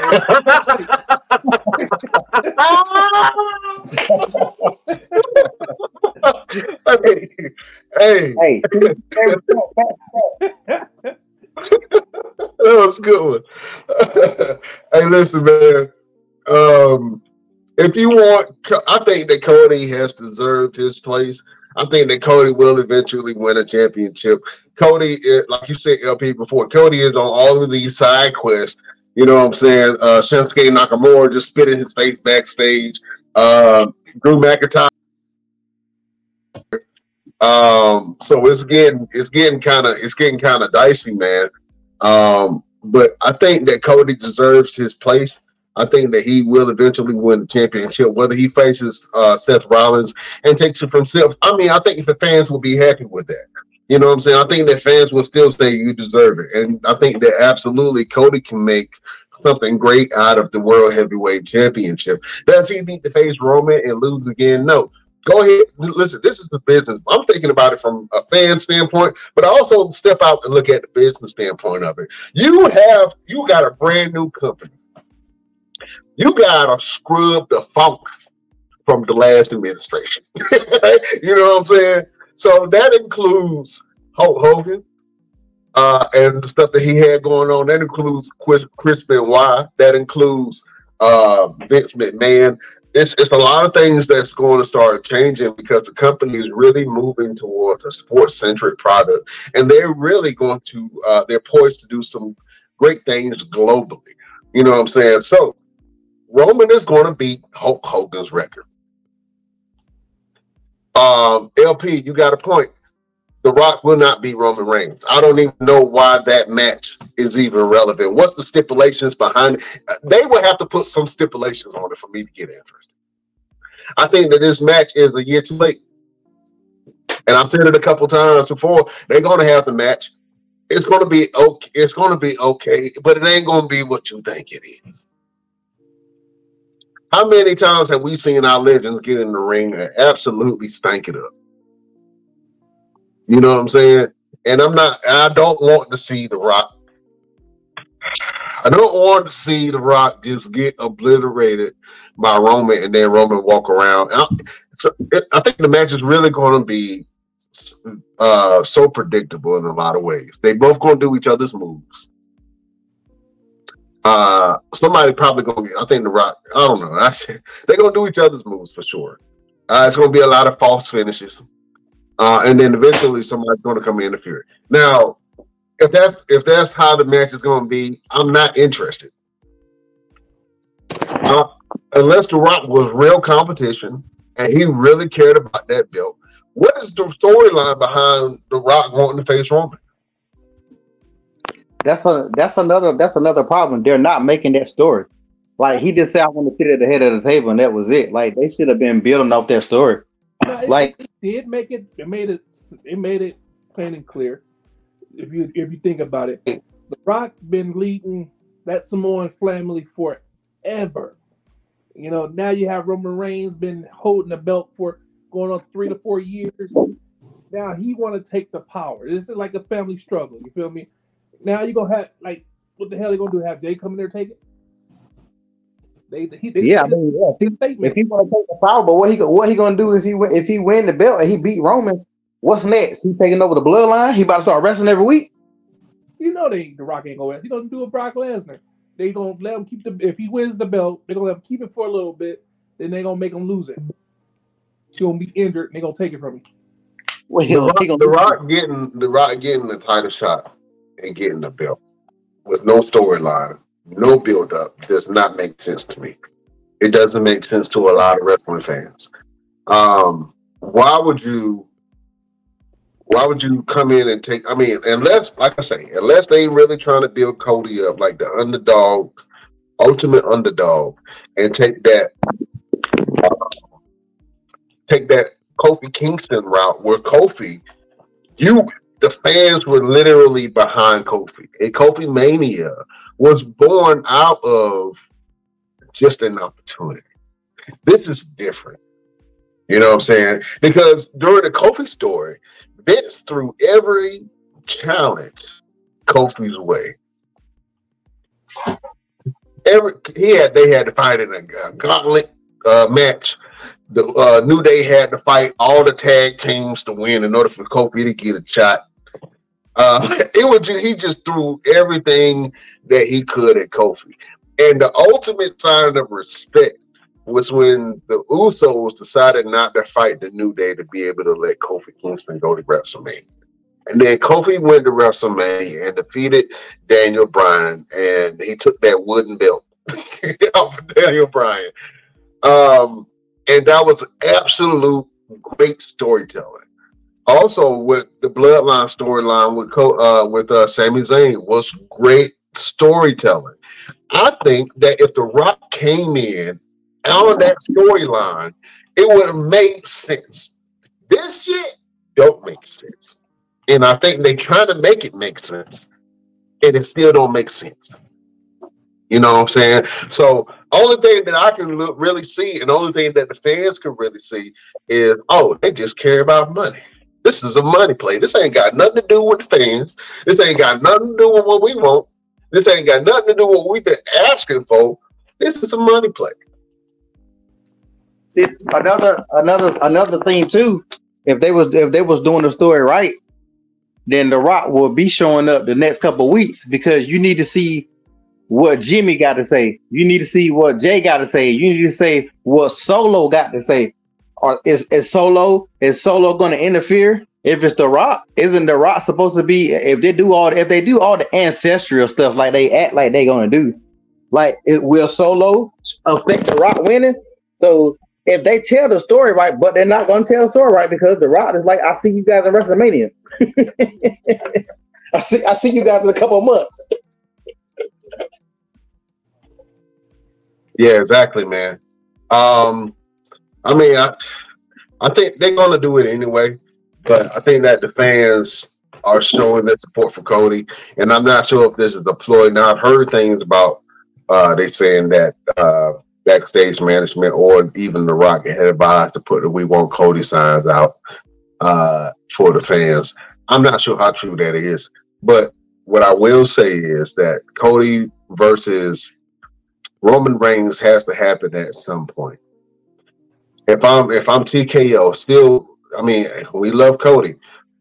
hey, hey, Hey, *laughs* that was a good one. *laughs* hey, listen, man. Um, if you want, I think that Cody has deserved his place. I think that Cody will eventually win a championship. Cody, eh, like you said, LP before, Cody is on all of these side quests. You know what I'm saying? Uh, Shinsuke Nakamura just spitting his face backstage. Uh, Drew McIntyre. Um, so it's getting it's getting kind of it's getting kind of dicey, man. Um, but I think that Cody deserves his place. I think that he will eventually win the championship, whether he faces uh, Seth Rollins and takes it from Seth. I mean, I think the fans will be happy with that. You know what I'm saying? I think that fans will still say you deserve it. And I think that absolutely Cody can make something great out of the World Heavyweight Championship. Does he need to face Roman and lose again? No. Go ahead. Listen, this is the business. I'm thinking about it from a fan standpoint, but I also step out and look at the business standpoint of it. You have you got a brand new company you gotta scrub the funk from the last administration. *laughs* you know what I'm saying? So that includes Hulk Hogan uh, and the stuff that he had going on. That includes Chris, Chris Benoit. That includes uh, Vince McMahon. It's, it's a lot of things that's going to start changing because the company is really moving towards a sports centric product, and they're really going to uh, they're poised to do some great things globally. You know what I'm saying? So Roman is going to beat Hulk Hogan's record. Um, LP, you got a point. The Rock will not beat Roman Reigns. I don't even know why that match is even relevant. What's the stipulations behind it? They would have to put some stipulations on it for me to get interested. I think that this match is a year too late. And I've said it a couple times before. They're going to have the match. It's going to be okay. It's going to be okay, but it ain't going to be what you think it is. How many times have we seen our legends get in the ring and absolutely stank it up? You know what I'm saying? And I'm not, I don't want to see The Rock. I don't want to see The Rock just get obliterated by Roman and then Roman walk around. I, so I think the match is really going to be uh, so predictable in a lot of ways. They both going to do each other's moves. Uh, somebody probably gonna get. I think the Rock. I don't know. *laughs* they're gonna do each other's moves for sure. Uh, it's gonna be a lot of false finishes, uh, and then eventually somebody's gonna come and interfere. Now, if that's if that's how the match is gonna be, I'm not interested. Uh, unless the Rock was real competition and he really cared about that belt. What is the storyline behind the Rock wanting to face Roman? That's a that's another that's another problem. They're not making that story. Like he just said, I want to sit at the head of the table, and that was it. Like they should have been building off their story. No, it, like it did make it. It made it. It made it plain and clear. If you if you think about it, The Rock been leading that Samoan family forever. You know, now you have Roman Reigns been holding the belt for going on three to four years. Now he want to take the power. This is like a family struggle. You feel me? Now you gonna have like what the hell are you gonna do? Have Jay come in there take it? They, he, they yeah, I mean, yeah. If he want to take the power, but what he what he gonna do if he if he win the belt and he beat Roman? What's next? He taking over the bloodline? He about to start wrestling every week? You know they the Rock ain't gonna. He gonna do a Brock Lesnar. They gonna let him keep the if he wins the belt, they gonna let him keep it for a little bit. Then they gonna make him lose it. He gonna be injured. and they gonna take it from him. Well, the, Rock, the Rock getting the Rock getting the title shot and getting the belt with no storyline, no build up does not make sense to me. It doesn't make sense to a lot of wrestling fans. Um, why would you why would you come in and take I mean, unless like I say, unless they really trying to build Cody up like the underdog, ultimate underdog, and take that uh, take that Kofi Kingston route where Kofi you the fans were literally behind Kofi. And Kofi Mania was born out of just an opportunity. This is different. You know what I'm saying? Because during the Kofi story, Vince threw every challenge Kofi's way. Every he had they had to fight in a gauntlet uh, match. The uh, New Day had to fight all the tag teams to win in order for Kofi to get a shot. Uh, *laughs* it was just, he just threw everything that he could at Kofi, and the ultimate sign of respect was when the Usos decided not to fight the New Day to be able to let Kofi Kingston go to WrestleMania. And then Kofi went to WrestleMania and defeated Daniel Bryan, and he took that wooden belt *laughs* off of Daniel Bryan. Um, and that was absolute great storytelling. Also, with the Bloodline storyline with Co- uh, with uh, Sami Zayn was great storytelling. I think that if The Rock came in on that storyline, it would have made sense. This shit don't make sense, and I think they trying to make it make sense, and it still don't make sense. You know what I'm saying? So only thing that I can look, really see, and only thing that the fans can really see is, oh, they just care about money. This is a money play. This ain't got nothing to do with the fans. This ain't got nothing to do with what we want. This ain't got nothing to do with what we've been asking for. This is a money play. See another another another thing too. If they was if they was doing the story right, then The Rock will be showing up the next couple weeks because you need to see what Jimmy got to say. You need to see what Jay got to say. You need to say what Solo got to say. Or is, is Solo is Solo going to interfere? If it's The Rock, isn't The Rock supposed to be? If they do all if they do all the ancestral stuff like they act like they gonna do, like it will Solo affect The Rock winning? So if they tell the story right, but they're not gonna tell the story right because The Rock is like, I see you guys at WrestleMania. *laughs* I see I see you guys in a couple months. Yeah, exactly, man. Um, I mean, I, I think they're gonna do it anyway, but I think that the fans are showing their support for Cody, and I'm not sure if this is a ploy. Now I've heard things about uh, they saying that uh, backstage management or even The Rock had advised to put the "We Want Cody" signs out uh, for the fans. I'm not sure how true that is, but what I will say is that Cody versus Roman Reigns has to happen at some point. If I'm if I'm TKO, still, I mean, we love Cody,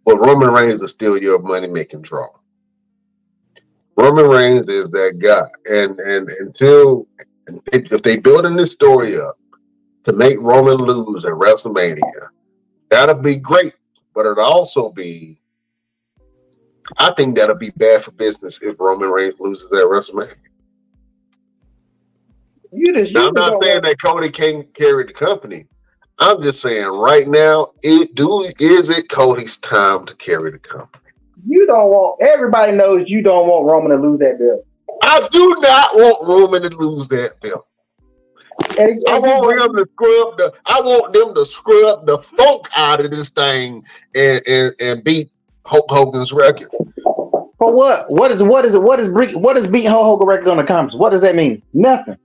but Roman Reigns is still your money making draw. Roman Reigns is that guy, and and until if they building this story up to make Roman lose at WrestleMania, that'll be great. But it'll also be, I think that'll be bad for business if Roman Reigns loses at WrestleMania. You just, Now, I'm not saying that Cody can't carry the company. I'm just saying right now, it do is it Cody's time to carry the company. you don't want everybody knows you don't want Roman to lose that belt. I do not want Roman to lose that belt. And, I want him to scrub the. I want them to scrub the funk out of this thing and and, and beat Hulk Hogan's record. for what? What is what is what is what is beating Hulk Hogan record on the accomplish? What does that mean? Nothing.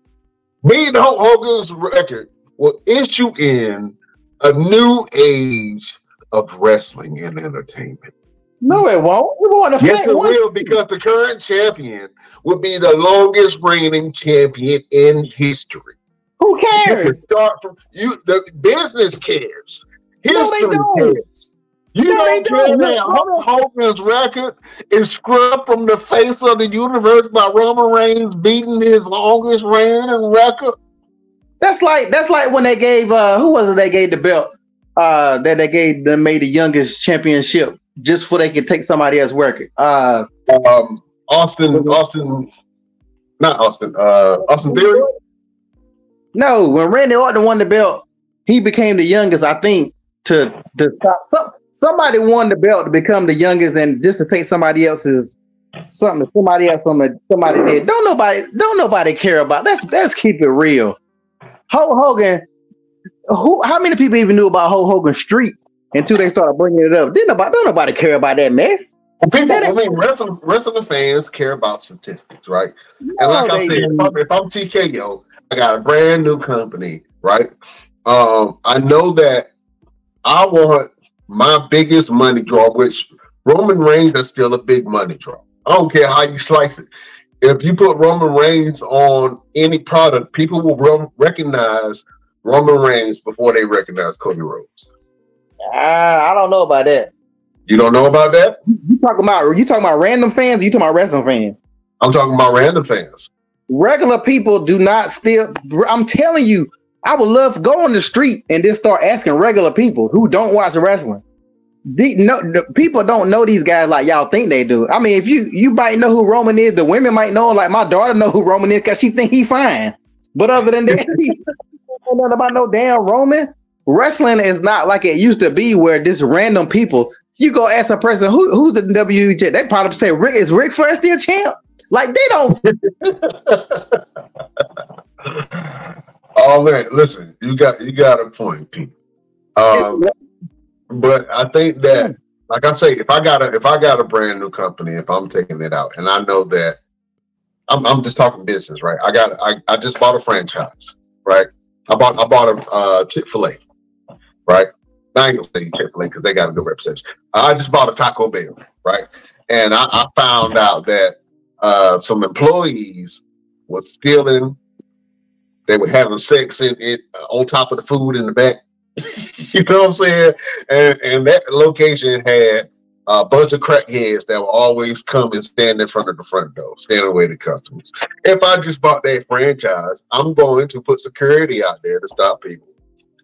Beating Hulk Hogan's record will issue in a new age of wrestling and entertainment. No, it won't. It won't affect Yes, it one- will, because the current champion will be the longest reigning champion in history. Who cares? start from you. The business cares. No, History don't. cares. You No, don't care that Hulk Hogan's record is scrubbed from the face of the universe by Roman Reigns beating his longest reigning record. That's like that's like when they gave uh who was it they gave the belt uh that they gave them made the youngest championship just so they could take somebody else's record. Uh Um, Austin, Austin, not Austin, uh, Austin Theory. no, when Randy Orton won the belt, he became the youngest, I think, to to stop some somebody won the belt to become the youngest and just to take somebody else's something somebody else somebody, somebody did. Don't nobody don't nobody care about let's let's keep it real. Hulk Hogan, who how many people even knew about Hulk Hogan Street until they started bringing it up? Didn't nobody don't nobody care about that mess. People, That I mean, wrestling, wrestling fans care about statistics, right? And like I said, if. I'm, if I'm TKO, I got a brand new company, right? Um, I know that I want my biggest money draw, which Roman Reigns is still a big money draw. I don't care how you slice it. If you put Roman Reigns on any product, people will re- recognize Roman Reigns before they recognize Cody Rhodes. Ah, I don't know about that. You don't know about that? You talking about you talking about random fans? Or you talking about wrestling fans? I'm talking about random fans. Regular people do not still. I'm telling you, I would love to go on the street and just start asking regular people who don't watch wrestling. The, no, the people don't know these guys like y'all think they do. I mean, if you you might know who Roman is, the women might know. Like my daughter know who Roman is because she think he fine. But other than that, she *laughs* don't know nothing about no damn Roman. Wrestling is not like it used to be, where just random people. You go ask a person who who's the WWE champ, they probably say Rick is Ric Flair still champ. Like they don't. *laughs* oh man, listen, you got you got a point, Pete. Um, but I think that, like I say, if I got a if I got a brand new company, if I'm taking it out, and I know that I'm I'm just talking business, right? I got I, I just bought a franchise, right? I bought I bought a uh, Chick Fil A, right? I ain't gonna say Chick Fil A because they got a good reputation. I just bought a Taco Bell, right? And I, I found out that uh, some employees were stealing. They were having sex in it on top of the food in the back. *laughs* you know what I'm saying? And and that location had a bunch of crackheads that will always come and stand in front of the front door, stand away the customers. If I just bought that franchise, I'm going to put security out there to stop people.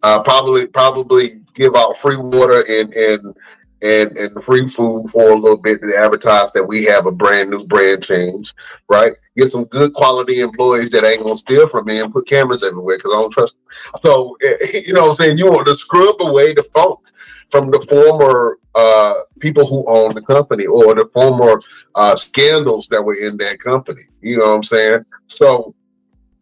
Uh, probably probably give out free water and and and and free food for a little bit to advertise that we have a brand new brand change, right? Get some good quality employees that ain't gonna steal from me and put cameras everywhere because I don't trust. So *laughs* you know what I'm saying? You want to scrub away the funk from the former uh, people who own the company or the former uh, scandals that were in that company. You know what I'm saying? So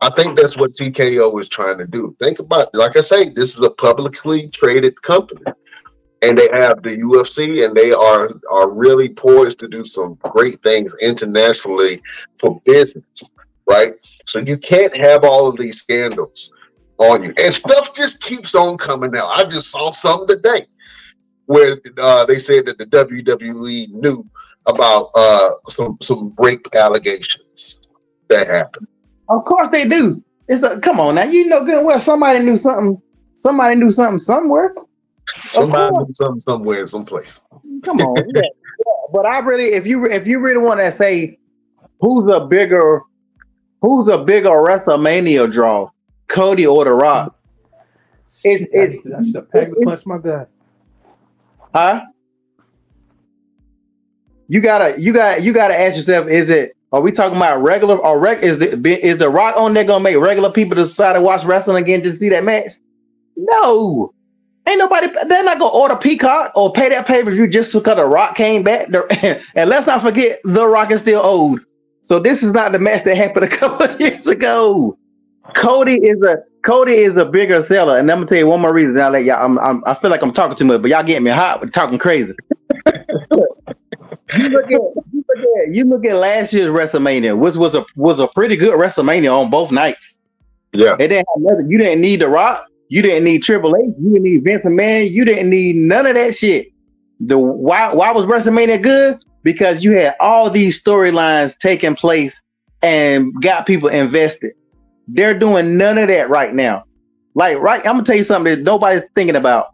I think that's what TKO is trying to do. Think about, like I say, this is a publicly traded company and they have the UFC, and they are are really poised to do some great things internationally for business, right? So you can't have all of these scandals on you, and stuff just keeps on coming out. I just saw some today where uh, they said that the WWE knew about uh, some some rape allegations that happened. Of course they do. It's a come on now. You know good well somebody knew something. Somebody knew something somewhere. Somebody knew something somewhere, someplace. Come on, yeah, *laughs* yeah. But I really, if you if you really want to say who's a bigger who's a bigger WrestleMania draw, Cody or The Rock? It's it. I should have packed the punch my guy. Huh? You gotta you got you gotta ask yourself: Is it? Are we talking about regular or reg? Is the is the Rock on there gonna make regular people decide to watch wrestling again to see that match? No. Ain't nobody. They're not gonna order Peacock or pay that pay per view just because the Rock came back. *laughs* and let's not forget, the Rock is still old. So this is not the match that happened a *laughs* couple of years ago. Cody is a Cody is a bigger seller, and I'm gonna tell you one more reason. I'll let y'all. I'm, I'm, i feel like I'm talking too much, but y'all getting me hot with talking crazy. you look at you look at you look at last year's WrestleMania, which was a was a pretty good WrestleMania on both nights. Yeah, it didn't have nothing. You didn't need the Rock. You didn't need Triple H. You didn't need Vince McMahon. You didn't need none of that shit. The why why was WrestleMania good? Because you had all these storylines taking place and got people invested. They're doing none of that right now. Like, right, I'm gonna tell you something that nobody's thinking about.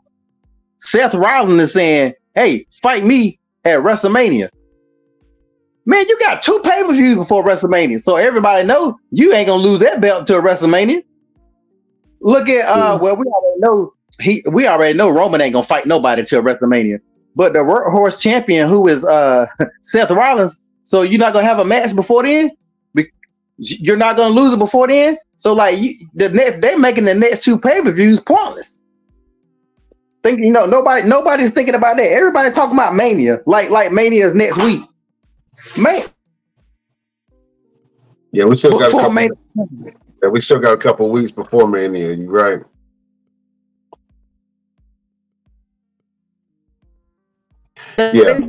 Seth Rollins is saying, "Hey, fight me at WrestleMania." Man, you got two pay per views before WrestleMania, so everybody knows you ain't gonna lose that belt to a WrestleMania. Look at uh, well, we already know he, we already know Roman ain't gonna fight nobody till WrestleMania. But the workhorse champion, who is uh *laughs* Seth Rollins, so you're not gonna have a match before then. You're not gonna lose it before then. So like you, the next, they're making the next two pay per views pointless. Think you know nobody nobody's thinking about that. Everybody talking about Mania, like like Mania's next week. Man, yeah, we still got a couple. Mania. Yeah, we still got a couple weeks before Mania. You right. Yeah.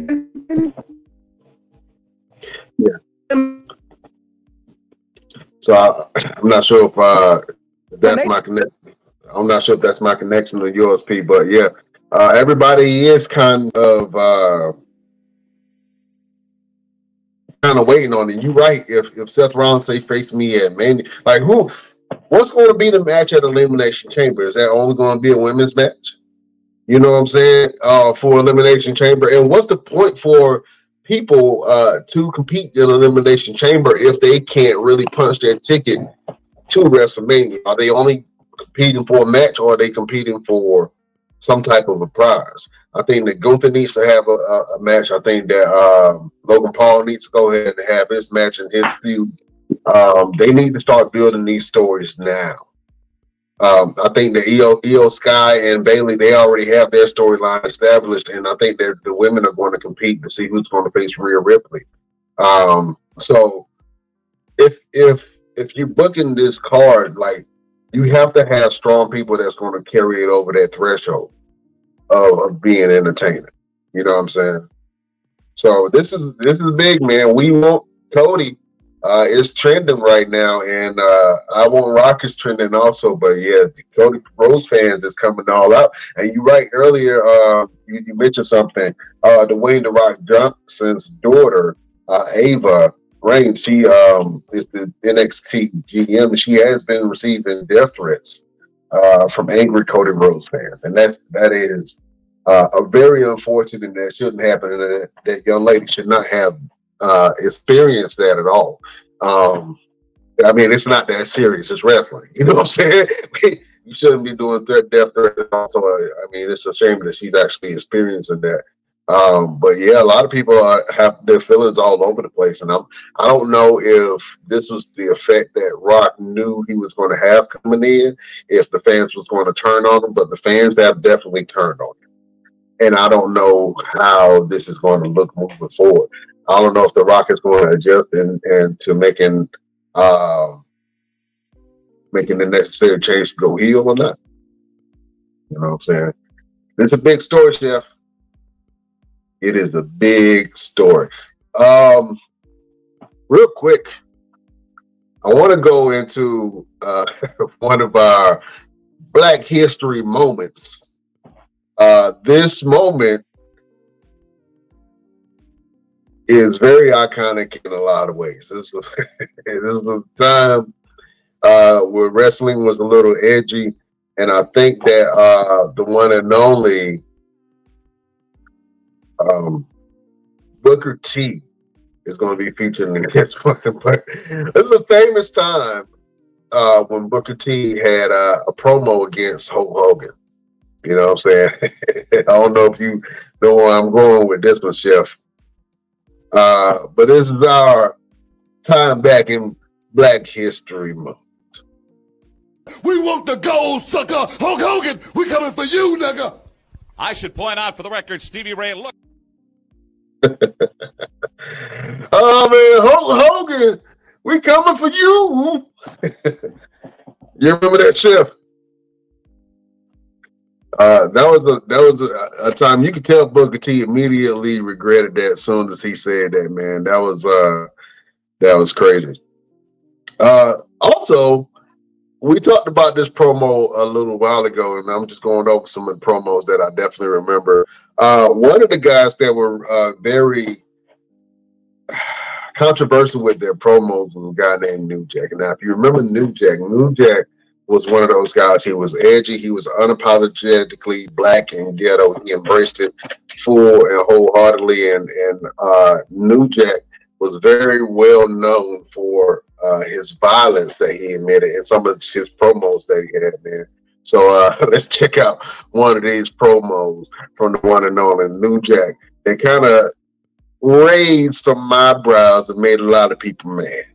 Yeah. So I, am not sure if uh, that's my connection. I'm not sure if that's my connection to yours, P. But yeah, uh, everybody is kind of uh, kind of waiting on it. You're right. If if Seth Rollins say face me at man, like who? What's going to be the match at Elimination Chamber? Is that only going to be a women's match? You know what I'm saying? Uh, for Elimination Chamber, and what's the point for people uh, to compete in Elimination Chamber if they can't really punch their ticket to WrestleMania? Are they only competing for a match or are they competing for some type of a prize? I think that Gunther needs to have a, a, a match. I think that um, Logan Paul needs to go ahead and have his match and his feud. Um, they need to start building these stories now. Um, I think the IYO, IYO Sky and Bayley, they already have their storyline established, and I think that the women are going to compete to see who's going to face Rhea Ripley. Um, so if if if you're booking this card, like you have to have strong people that's going to carry it over that threshold of, of being entertaining. You know what I'm saying? So this is this is big, man. We want Cody uh, is trending right now, and uh, I want Rock is trending also. But yeah, Cody Rhodes fans is coming all out. And you right earlier, uh, you, you, mentioned something. Uh, Dwayne the Rock Johnson's daughter, uh, Ava Raine, she um, is the NXT GM, she has been receiving death threats uh, from angry Cody Rhodes fans, and that's that is. Uh, a very unfortunate and that shouldn't happen. And that, that young lady should not have uh, experience that at all. Um, I mean, it's not that serious. It's wrestling. *laughs* You know what I'm saying? you shouldn't be doing threat, death threat. Also, I mean, it's a shame that she's actually experiencing that. Um, but yeah, a lot of people are, have their feelings all over the place, and I'm I don't know if this was the effect that Rock knew he was going to have coming in, if the fans was going to turn on him, but the fans have definitely turned on him, and I don't know how this is going to look moving forward. I don't know if the Rock is going to adjust and, and to making uh, making the necessary change to go heel or not. You know what I'm saying? It's a big story, Chef. It is a big story. Um, real quick, I want to go into uh, *laughs* one of our Black History moments. Uh, this moment is very iconic in a lot of ways. This is *laughs* a, time uh, where wrestling was a little edgy, and I think that uh, the one and only um, Booker T is going to be featured in this *laughs* one. But this is a famous time uh, when Booker T had a promo against Hulk Hogan. You know what I'm saying? *laughs* I don't know if you know where I'm going with this one, Chef. Uh, but this is our time back in Black History Month. We want the gold, sucker! Hulk Hogan, we coming for you, nigga! I should point out for the record, Stevie Ray, look. *laughs* oh man, Hulk Hogan, we coming for you. *laughs* you remember that, Chef? Uh, that was a that was a, a, time you could tell Booker T immediately regretted that as soon as he said that. Man, that was uh that was crazy. Uh, also, we talked about this promo a little while ago, and I'm just going over some of the promos that I definitely remember. Uh, one of the guys that were uh, very *sighs* controversial with their promos was a guy named New Jack. Now, if you remember New Jack, New Jack was one of those guys. He was edgy. He was unapologetically black and ghetto. He embraced it full and wholeheartedly. And and uh, New Jack was very well known for uh, his violence that he admitted in some of his promos that he had, man. So uh, *laughs* let's check out one of these promos from the one and only New Jack. They kind of raised some eyebrows and made a lot of people mad.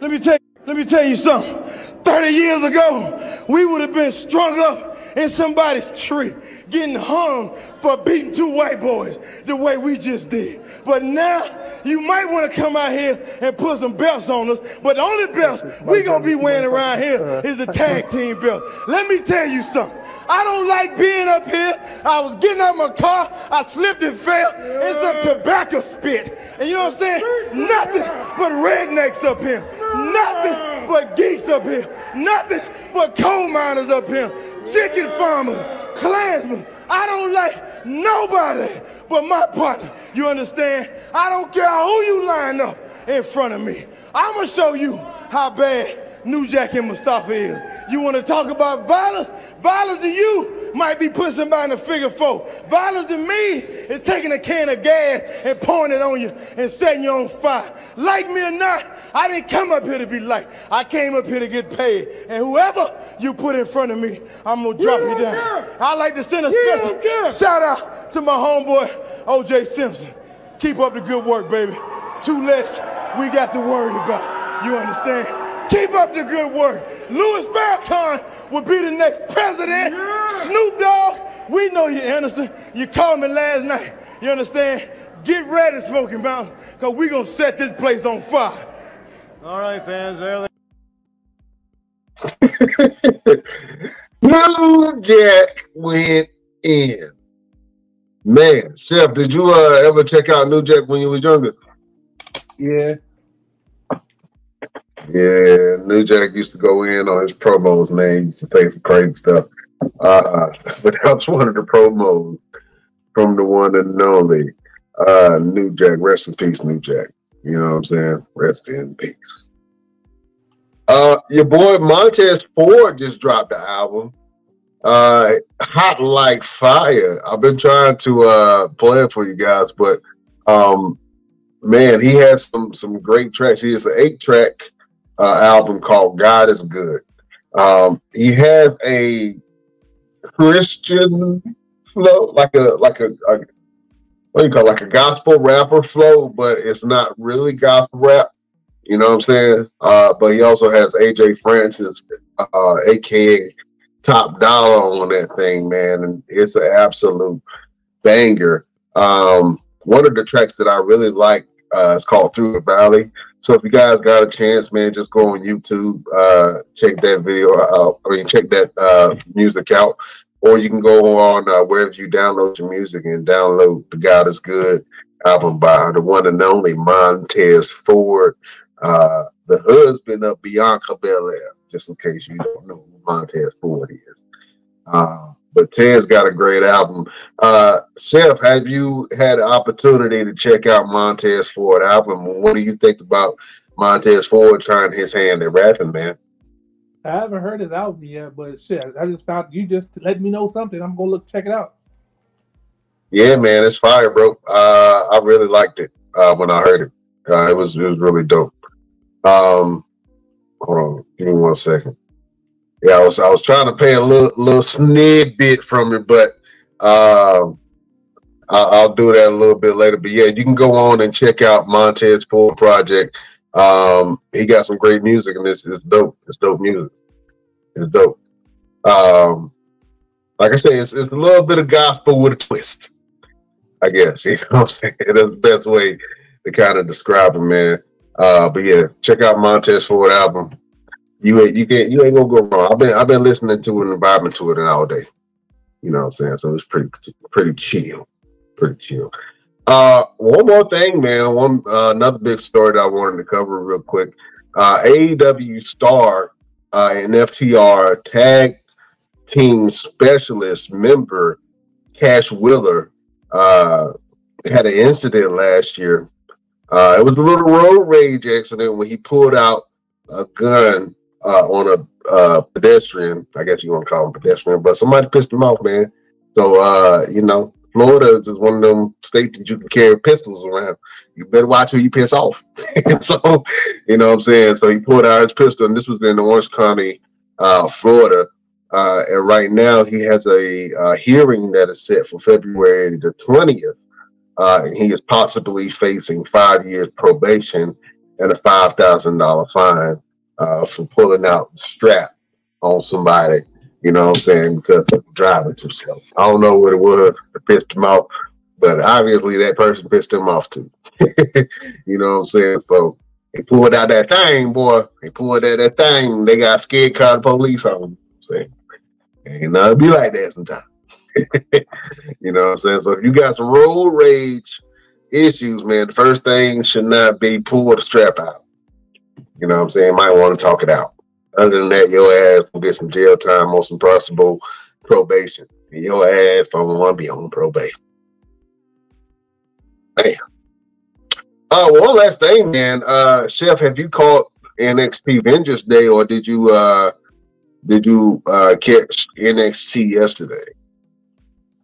Let me tell let me tell you something. 30 years ago, we would have been strung up in somebody's tree, getting hung for beating two white boys the way we just did. But now, you might want to come out here and put some belts on us, but the only belts we going to be wearing around here is the tag team belt. Let me tell you something. I don't like being up here. I was getting out of my car, I slipped and fell in some tobacco spit. And you know what I'm saying? Nothing but rednecks up here. Nothing but geeks up here. Nothing but coal miners up here. Chicken farmer, clansmen. I don't like nobody but my partner. You understand? I don't care who you line up in front of me. I'm going to show you how bad New Jack and Mustafa is. You want to talk about violence? Violence to you might be putting somebody in a figure four. Violence to me is taking a can of gas and pouring it on you and setting you on fire. Like me or not, I didn't come up here to be liked. I came up here to get paid. And whoever you put in front of me, I'm gonna drop you down. I like to send a special shout out to my homeboy OJ Simpson. Keep up the good work, baby. Two less we got to worry about. You understand? Keep up the good work. Louis Farrakhan will be the next president. Snoop Dogg, we know you're innocent. You called me last night. You understand? Get ready, Smoky Mountain, because we're going to set this place on fire. All right, fans, there *laughs* New Jack went in. Man, Chef, did you uh, ever check out New Jack when you were younger? Yeah. Yeah, New Jack used to go in on his promos, man. He used to say some crazy stuff. Uh, *laughs* but that was one of the promos from the one and only uh, New Jack. Rest in peace, New Jack. You know what I'm saying? Rest in peace. Uh, your boy Montez Ford just dropped the album. Uh, hot like fire. I've been trying to uh play it for you guys, but um, man, he has some some great tracks. He has an eight track uh, album called God is Good. Um, he has a Christian flow, like a like a, a what do you call it? like a gospel rapper flow, but it's not really gospel rap. You know what I'm saying? Uh, but he also has AJ Francis, uh, aka Top Dollar, on that thing, man, and it's an absolute banger. Um, one of the tracks that I really like uh, is called Through the Valley. So if you guys got a chance, man, just go on YouTube, uh, check that video out. I mean, check that uh, music out, or you can go on uh, wherever you download your music and download the God is Good album by the one and only Montez Ford, uh, the husband of Bianca Belair. Just in case you don't know who Montez Ford is. Uh, but Ted's got a great album. Uh, Chef, have you had an opportunity to check out Montez Ford album? What do you think about Montez Ford trying his hand at rapping, man? I haven't heard his album yet, but shit, I just found you just let me know something. I'm gonna look check it out. Yeah, man, it's fire, bro. Uh, I really liked it uh, when I heard it. Uh, it was it was really dope. Um, hold on, give me one second. Yeah, I was I was trying to pay a little little snippet from it, but um, I, I'll do that a little bit later. But yeah, you can go on and check out Montez Ford Project. Um, he got some great music, and it's it's dope. It's dope music. It's dope. Um, like I say, it's it's a little bit of gospel with a twist. I guess *laughs* you know what I'm saying. That's the best way to kind of describe him, man. Uh, but yeah, check out Montez Ford album. You ain't you can't you ain't gonna go wrong. I've been I've been listening to it and vibing to it all day. You know what I'm saying? So it's pretty pretty chill, pretty chill. Uh, one more thing, man. One uh, another big story that I wanted to cover real quick. Uh, AEW star uh, and FTR tag team specialist member Cash Wheeler uh, had an incident last year. Uh, it was a little road rage accident when he pulled out a gun uh, on a uh, pedestrian. I guess you want to call him pedestrian, but somebody pissed him off, man. So uh, you know, Florida is just one of them states that you can carry pistols around. You better watch who you piss off. *laughs* so, you know what I'm saying? So he pulled out his pistol, and this was in Orange County, uh, Florida. Uh, and right now he has a uh, hearing that is set for February the 20th. Uh, and he is possibly facing five years probation and a $5,000 fine uh, for pulling out the strap on somebody you know what I'm saying? Because driving slow. I don't know what it was that pissed him off, but obviously that person pissed him off too. *laughs* you know what I'm saying? So he pulled out that thing, boy. He pulled out that thing. They got scared, called the police on him. Saying, ain't nothing be like that sometimes. *laughs* you know what I'm saying? So if you got some road rage issues, man, the first thing should not be pull the strap out. You know what I'm saying? Might want to talk it out. Other than that, your ass will get some jail time or some possible probation. And your ass don't want to be on probation. Damn. Uh, one last thing, man. Uh, Chef, have you caught NXT Vengeance Day, or did you uh did you uh catch NXT yesterday?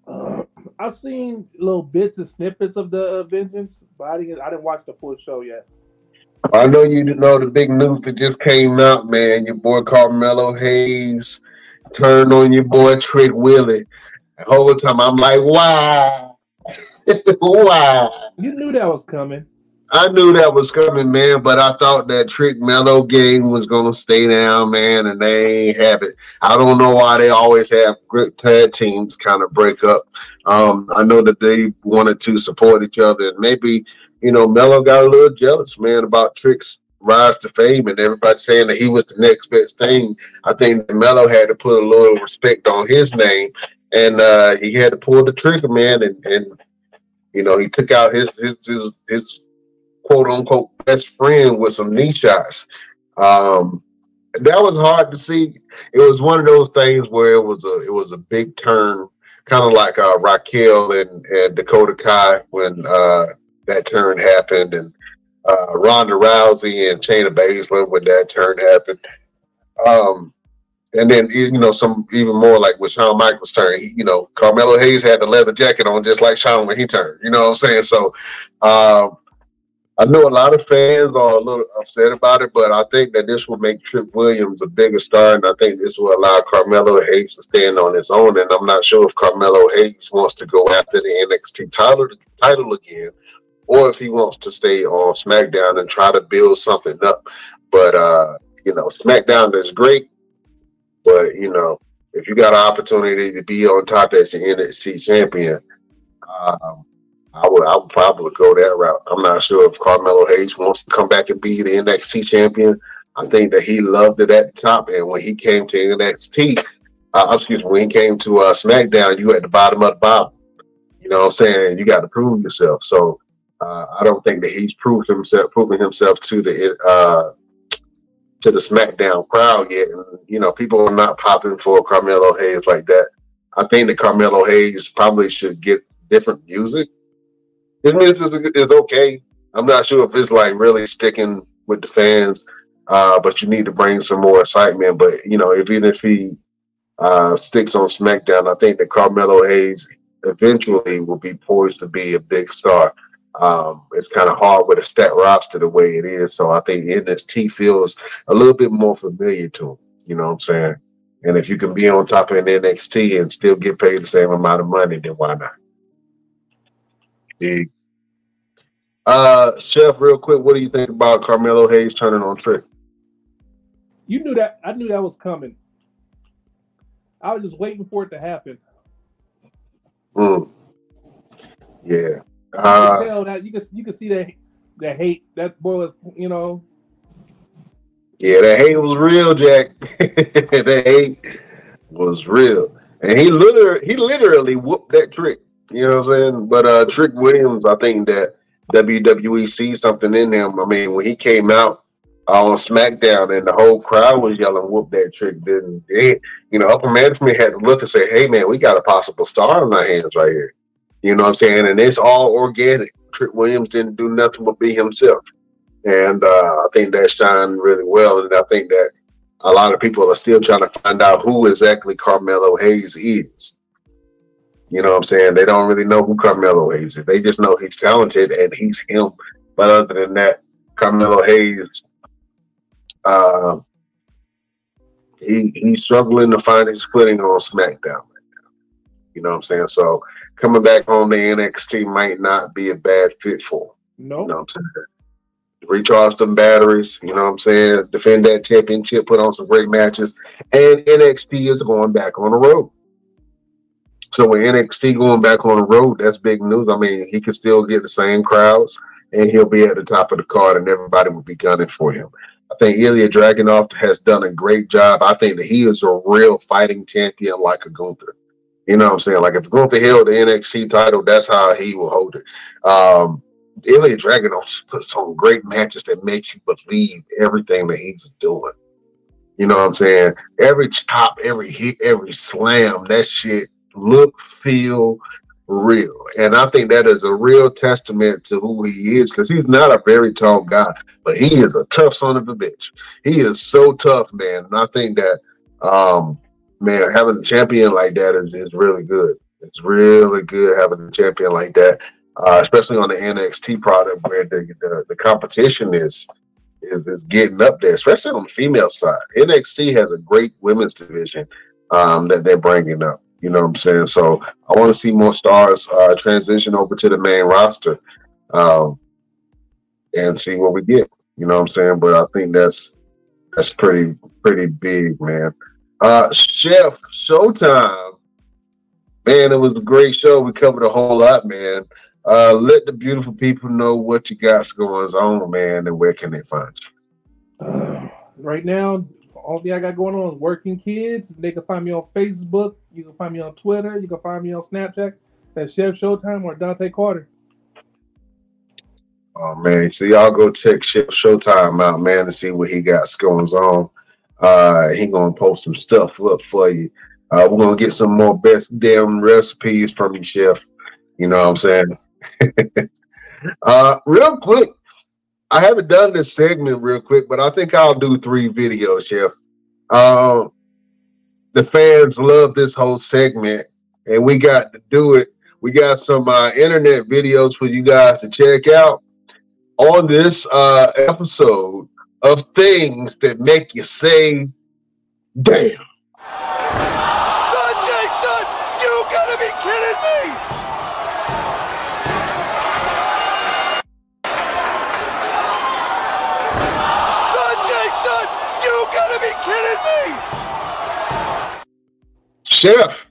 Uh, I've seen little bits and snippets of the uh, Vengeance, but I didn't. I didn't watch the full show yet. I know you know the big news that just came out, man. Your boy Carmelo Hayes turned on your boy Trick Willie. The whole time I'm like, why? *laughs* why? You knew that was coming. I knew that was coming, man, but I thought that Trick Melo game was gonna stay down, man, and they ain't have it. I don't know why they always have great tag teams kind of break up. Um, I know that they wanted to support each other, and maybe you know Melo got a little jealous, man, about Trick's rise to fame, and everybody saying that he was the next best thing. I think Melo had to put a little respect on his name, and uh, he had to pull the trigger, man, and, and you know he took out his his his, his quote unquote best friend with some knee shots. Um, that was hard to see. It was one of those things where it was a it was a big turn, kind of like uh, Raquel and, and Dakota Kai when uh, that turn happened, and uh, Ronda Rousey and Shayna Baszler when that turn happened. Um, and then you know some even more like with Shawn Michaels' turn. He, you know, Carmelo Hayes had the leather jacket on just like Shawn when he turned. You know what I'm saying? So. Um, I know a lot of fans are a little upset about it, but I think that this will make Trick Williams a bigger star, and I think this will allow Carmelo Hayes to stand on his own. And I'm not sure if Carmelo Hayes wants to go after the NXT title title again, or if he wants to stay on SmackDown and try to build something up. But uh, you know, SmackDown is great, but you know, if you got an opportunity to be on top as the NXT champion, um, I would I would probably go that route. I'm not sure if Carmelo Hayes wants to come back and be the NXT champion. I think that he loved it at the top, and when he came to NXT, uh, excuse me, when he came to uh, SmackDown, you at the bottom of the bottom. You know what I'm saying? You got to prove yourself. So uh, I don't think that he's proved himself, proving himself to the uh, to the SmackDown crowd yet. And you know, people are not popping for Carmelo Hayes like that. I think that Carmelo Hayes probably should get different music his music is, is okay. I'm not sure if it's like really sticking with the fans, uh, but you need to bring some more excitement. But you know, even if he uh, sticks on SmackDown, I think that Carmelo Hayes eventually will be poised to be a big star. Um, it's kind of hard with a stat roster the way it is, so I think NXT feels a little bit more familiar to him. You know what I'm saying? And if you can be on top of an NXT and still get paid the same amount of money, then why not? Dig. Uh, Chef, real quick, what do you think about Carmelo Hayes turning on Trick? You knew that. I knew that was coming. I was just waiting for it to happen. Mm. Yeah. You Uh, can tell that you can you can see that that hate that boy was you know yeah, that hate was real, Jack. *laughs* that hate was real. And he literally he literally whooped that trick. You know what I'm saying? But uh Trick Williams, I think that WWE sees something in him. I mean, when he came out uh, on SmackDown and the whole crowd was yelling, whoop that trick, didn't they? You know, upper management had to look and say, hey man, we got a possible star in our hands right here. You know what I'm saying? And it's all organic. Trick Williams didn't do nothing but be himself. And uh, I think that shined really well. And I think that a lot of people are still trying to find out who exactly Carmelo Hayes is. You know what I'm saying? They don't really know who Carmelo Hayes is. They just know he's talented and he's him. But other than that, Carmelo Hayes, uh, he he's struggling to find his footing on SmackDown right now. You know what I'm saying? So coming back home to NXT might not be a bad fit for him. no. You know what I'm saying? Recharge some batteries, you know what I'm saying? Defend that championship, put on some great matches. And NXT is going back on the road. So with NXT going back on the road, that's big news. I mean, he can still get the same crowds and he'll be at the top of the card and everybody will be gunning for him. I think Ilja Dragunov has done a great job. I think that he is a real fighting champion like a Gunther. You know what I'm saying? Like if Gunther held the NXT title, that's how he will hold it. Um, Ilja Dragunov puts on great matches that make you believe everything that he's doing. You know what I'm saying? Every chop, every hit, every slam, that shit look, feel, real. And I think that is a real testament to who he is because he's not a very tall guy, but he is a tough son of a bitch. He is so tough, man. And I think that, um, man, having a champion like that is, is really good. It's really good having a champion like that, uh, especially on the NXT product where the, the, the competition is, is is getting up there, especially on the female side. NXT has a great women's division um, that they're bringing up. You know what I'm saying? So I want to see more stars uh, transition over to the main roster um, and see what we get. You know what I'm saying? But I think that's that's pretty pretty big, man. Uh, Chef Showtime, man, it was a great show. We covered a whole lot, man. Uh, let the beautiful people know what you got going on, man, and where can they find you? Uh, right now, all thing I got going on is working kids. They can find me on Facebook. You can find me on Twitter. You can find me on Snapchat. That's Chef Showtime or Dante Carter. Oh man, so y'all go check Chef Showtime out, man, to see what he got going on. Uh, he gonna post some stuff up for you. Uh, we're gonna get some more best damn recipes from you, Chef. You know what I'm saying? *laughs* uh, real quick, I haven't done this segment real quick, but I think I'll do three videos, Chef. Um, the fans love this whole segment, and we got to do it. We got some uh, internet videos for you guys to check out on this uh, episode of things that make you say, "Damn." Sanjay Dutt, you gotta be kidding me! Sanjay Dutt, you gotta be kidding me! Chef,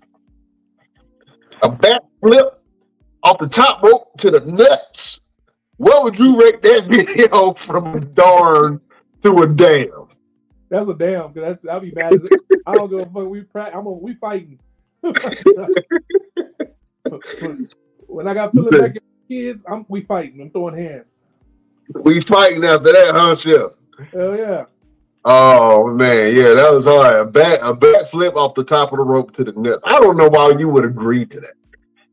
a backflip off the top rope to the nuts. What would you rate that *laughs* video from a darn to a damn? That's a damn. Cause that's I'll be mad. As. I don't give a fuck. We pra- I'm a, we fighting. *laughs* when I got feeling back kids, I'm we fighting. I'm throwing hands. We fighting after that, huh, Chef? Hell yeah. Oh man, yeah, that was hard. A back a backflip off the top of the rope to the nuts. I don't know why you would agree to that.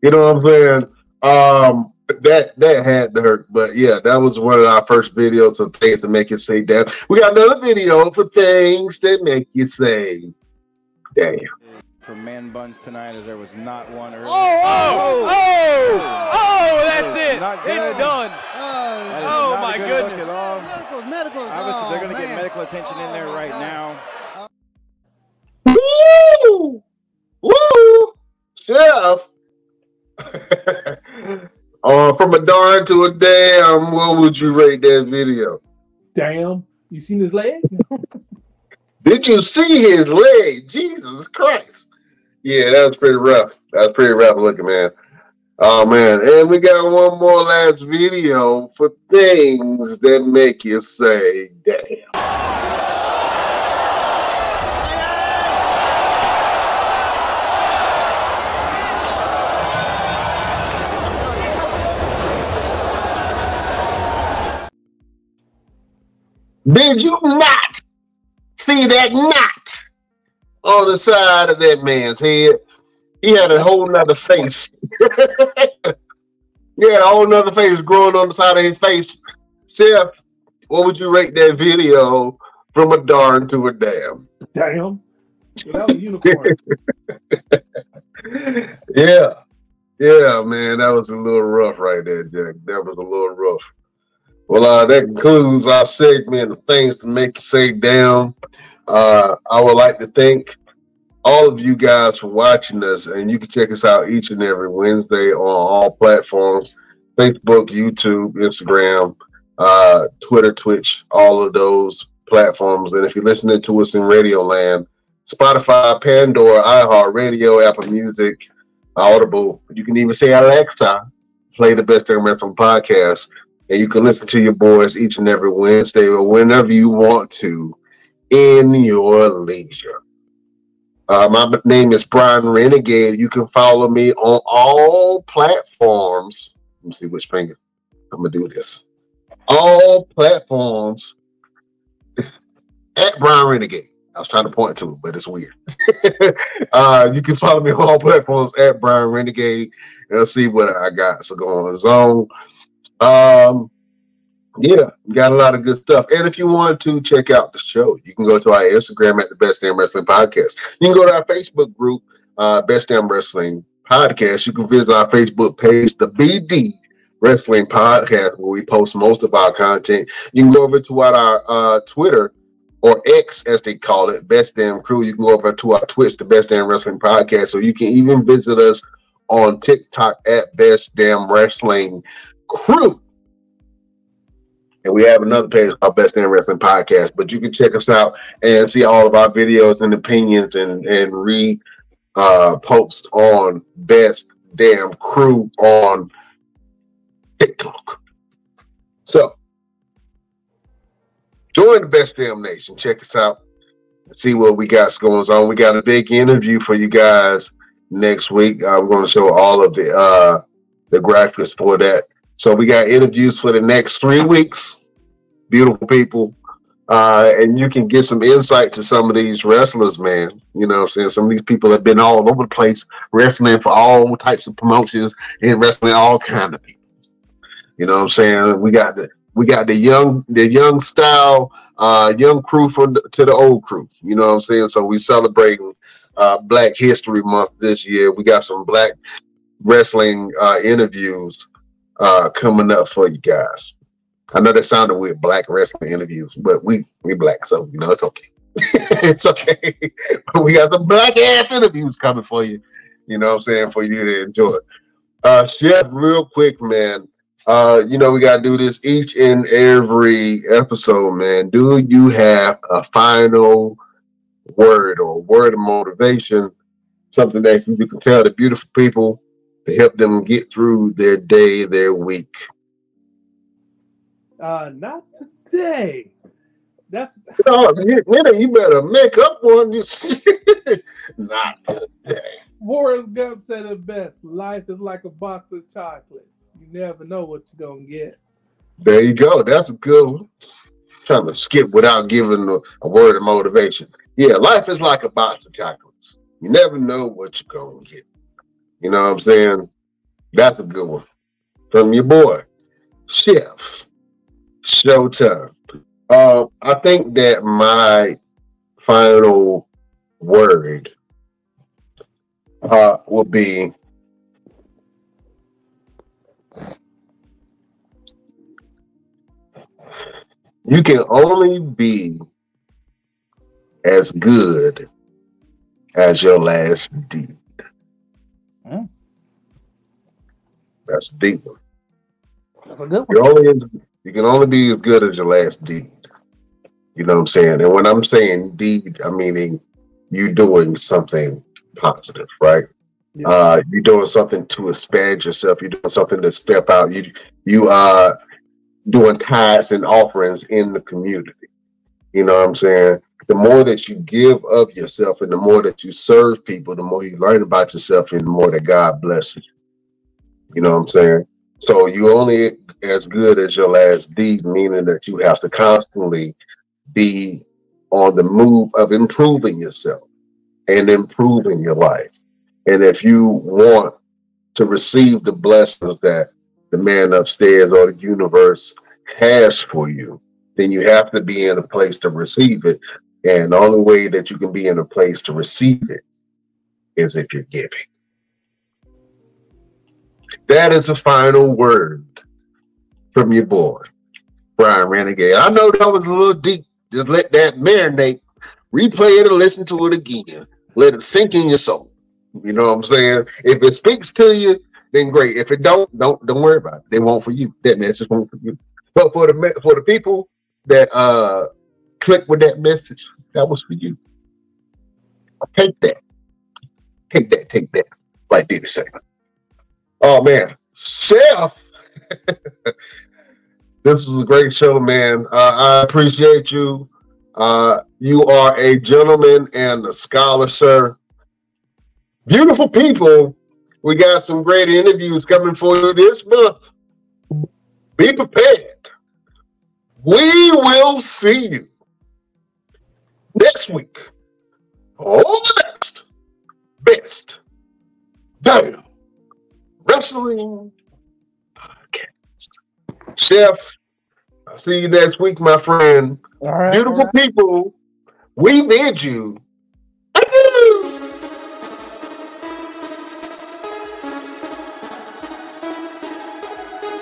You know what I'm saying? Um, that that had to hurt, but yeah, that was one of our first videos of things to make you say damn. We got another video for things that make you say damn. for man buns tonight as there was not one earlier. Oh, oh, oh, oh, that's it. It's done. That is Oh my good goodness. Medical, medical. Obviously, they're oh, going to get medical attention in there Oh, right God. now. Woo! Woo! Chef. Uh, from a darn to a damn, what would you rate that video? Damn. You seen his leg? Did you see his leg? Jesus Christ. Yeah, that was pretty rough. That was pretty rough looking, man. Oh man. And we got one more last video for things that make you say damn. Did you not see that knot on the side of that man's head? He had a whole nother face. *laughs* he had a whole nother face growing on the side of his face. Chef, what would you rate that video from a darn to a damn? Damn. That was a unicorn. *laughs* yeah. Yeah, man, that was a little rough right there, Jack. That was a little rough. Well, uh, that concludes our segment of things to make you say damn. Uh, I would like to thank all of you guys for watching us, and you can check us out each and every Wednesday on all platforms Facebook, YouTube, Instagram, uh, Twitter, Twitch, all of those platforms. And if you're listening to us in Radio Land, Spotify, Pandora, iHeartRadio, Apple Music, Audible, you can even say Alexa, play the best damn wrestling podcast. And you can listen to your boys each and every Wednesday or whenever you want to in your leisure. Uh, my name is Brian Renegade. You can follow me on all platforms. Let me see which finger. I'm gonna do this. All platforms at Brian Renegade. I was trying to point to it, but it's weird. *laughs* uh, you can follow me on all platforms at Brian Renegade Let's see what I got. So go on. Um, yeah, got a lot of good stuff. And if you want to check out the show, you can go to our Instagram at the Best Damn Wrestling Podcast. You can go to our Facebook group, uh, Best Damn Wrestling Podcast. You can visit our Facebook page, the BD Wrestling Podcast, where we post most of our content. You can go over to our uh, Twitter or X, as they call it, Best Damn Crew. You can go over to our Twitch, the Best Damn Wrestling Podcast, so you can even visit us on TikTok at Best Damn Wrestling Crew. And we have another page called Best Damn Wrestling Podcast. But you can check us out and see all of our videos and opinions and and read uh post on Best Damn Crew on TikTok. So join the Best Damn Nation. Check us out. See what we got going on. We got a big interview for you guys next week. We're going to show all of the uh the graphics for that. So we got interviews for the next three weeks. Beautiful people. Uh, and you can get some insight to some of these wrestlers, man. You know I'm saying? Some of these people have been all over the place wrestling for all types of promotions and wrestling all kind of people. You know what I'm saying? We got the we got the young the young style, uh, young crew from the, to the old crew. You know what I'm saying? So we celebrating uh, Black History Month this year. We got some black wrestling uh, interviews uh, coming up for you guys. I know that sounded weird, black wrestling interviews, but we we black, so you know it's okay. *laughs* it's okay. we got some black ass interviews coming for you. You know what I'm saying for you to enjoy. Uh, Chef, real quick, man. Uh, you know we gotta do this each and every episode, man. Do you have a final word or word of motivation? Something that you can tell the beautiful people help them get through their day, their week. Uh, not today. That's No, you, *laughs* you better make up one. This *laughs* not today. Forrest Gump said it best. Life is like a box of chocolates. You never know what you're gonna get. There you go. That's a good one. Trying to skip without giving a, a word of motivation. Yeah, life is like a box of chocolates. You never know what you're gonna get. You know what I'm saying? That's a good one. From your boy, Chef Showtime. Uh, I think that my final word uh, will be you can only be as good as your last deed. That's a deep one. That's a good one. You're only as, you can only be as good as your last deed. You know what I'm saying? And when I'm saying deed, I'm meaning you doing something positive, right? Yeah. Uh, you're doing something to expand yourself. You're doing something to step out. You you are doing tithes and offerings in the community. You know what I'm saying? The more that you give of yourself and the more that you serve people, the more you learn about yourself and the more that God blesses you. You know what I'm saying? So you only as good as your last deed, meaning that you have to constantly be on the move of improving yourself and improving your life. And if you want to receive the blessings that the man upstairs or the universe has for you, then you have to be in a place to receive it. And the only way that you can be in a place to receive it is if you're giving. That is the final word from your boy, Brian Renegade. I know that was a little deep. Just let that marinate. Replay it and listen to it again. Let it sink in your soul. You know what I'm saying? If it speaks to you, then great. If it don't, don't don't worry about it. They won't for you. That message won't for you. But for the for the people that uh click with that message, that was for you. Take that. Take that. Take that. Like Diddy said. Oh man, Chef. *laughs* this was a great show, man. Uh, I appreciate you. Uh, you are a gentleman and a scholar, sir. Beautiful people. We got some great interviews coming for you this month. Be prepared. We will see you next week on the next best damn wrestling podcast. Chef, I'll see you next week, my friend. Right. Beautiful people, we bid you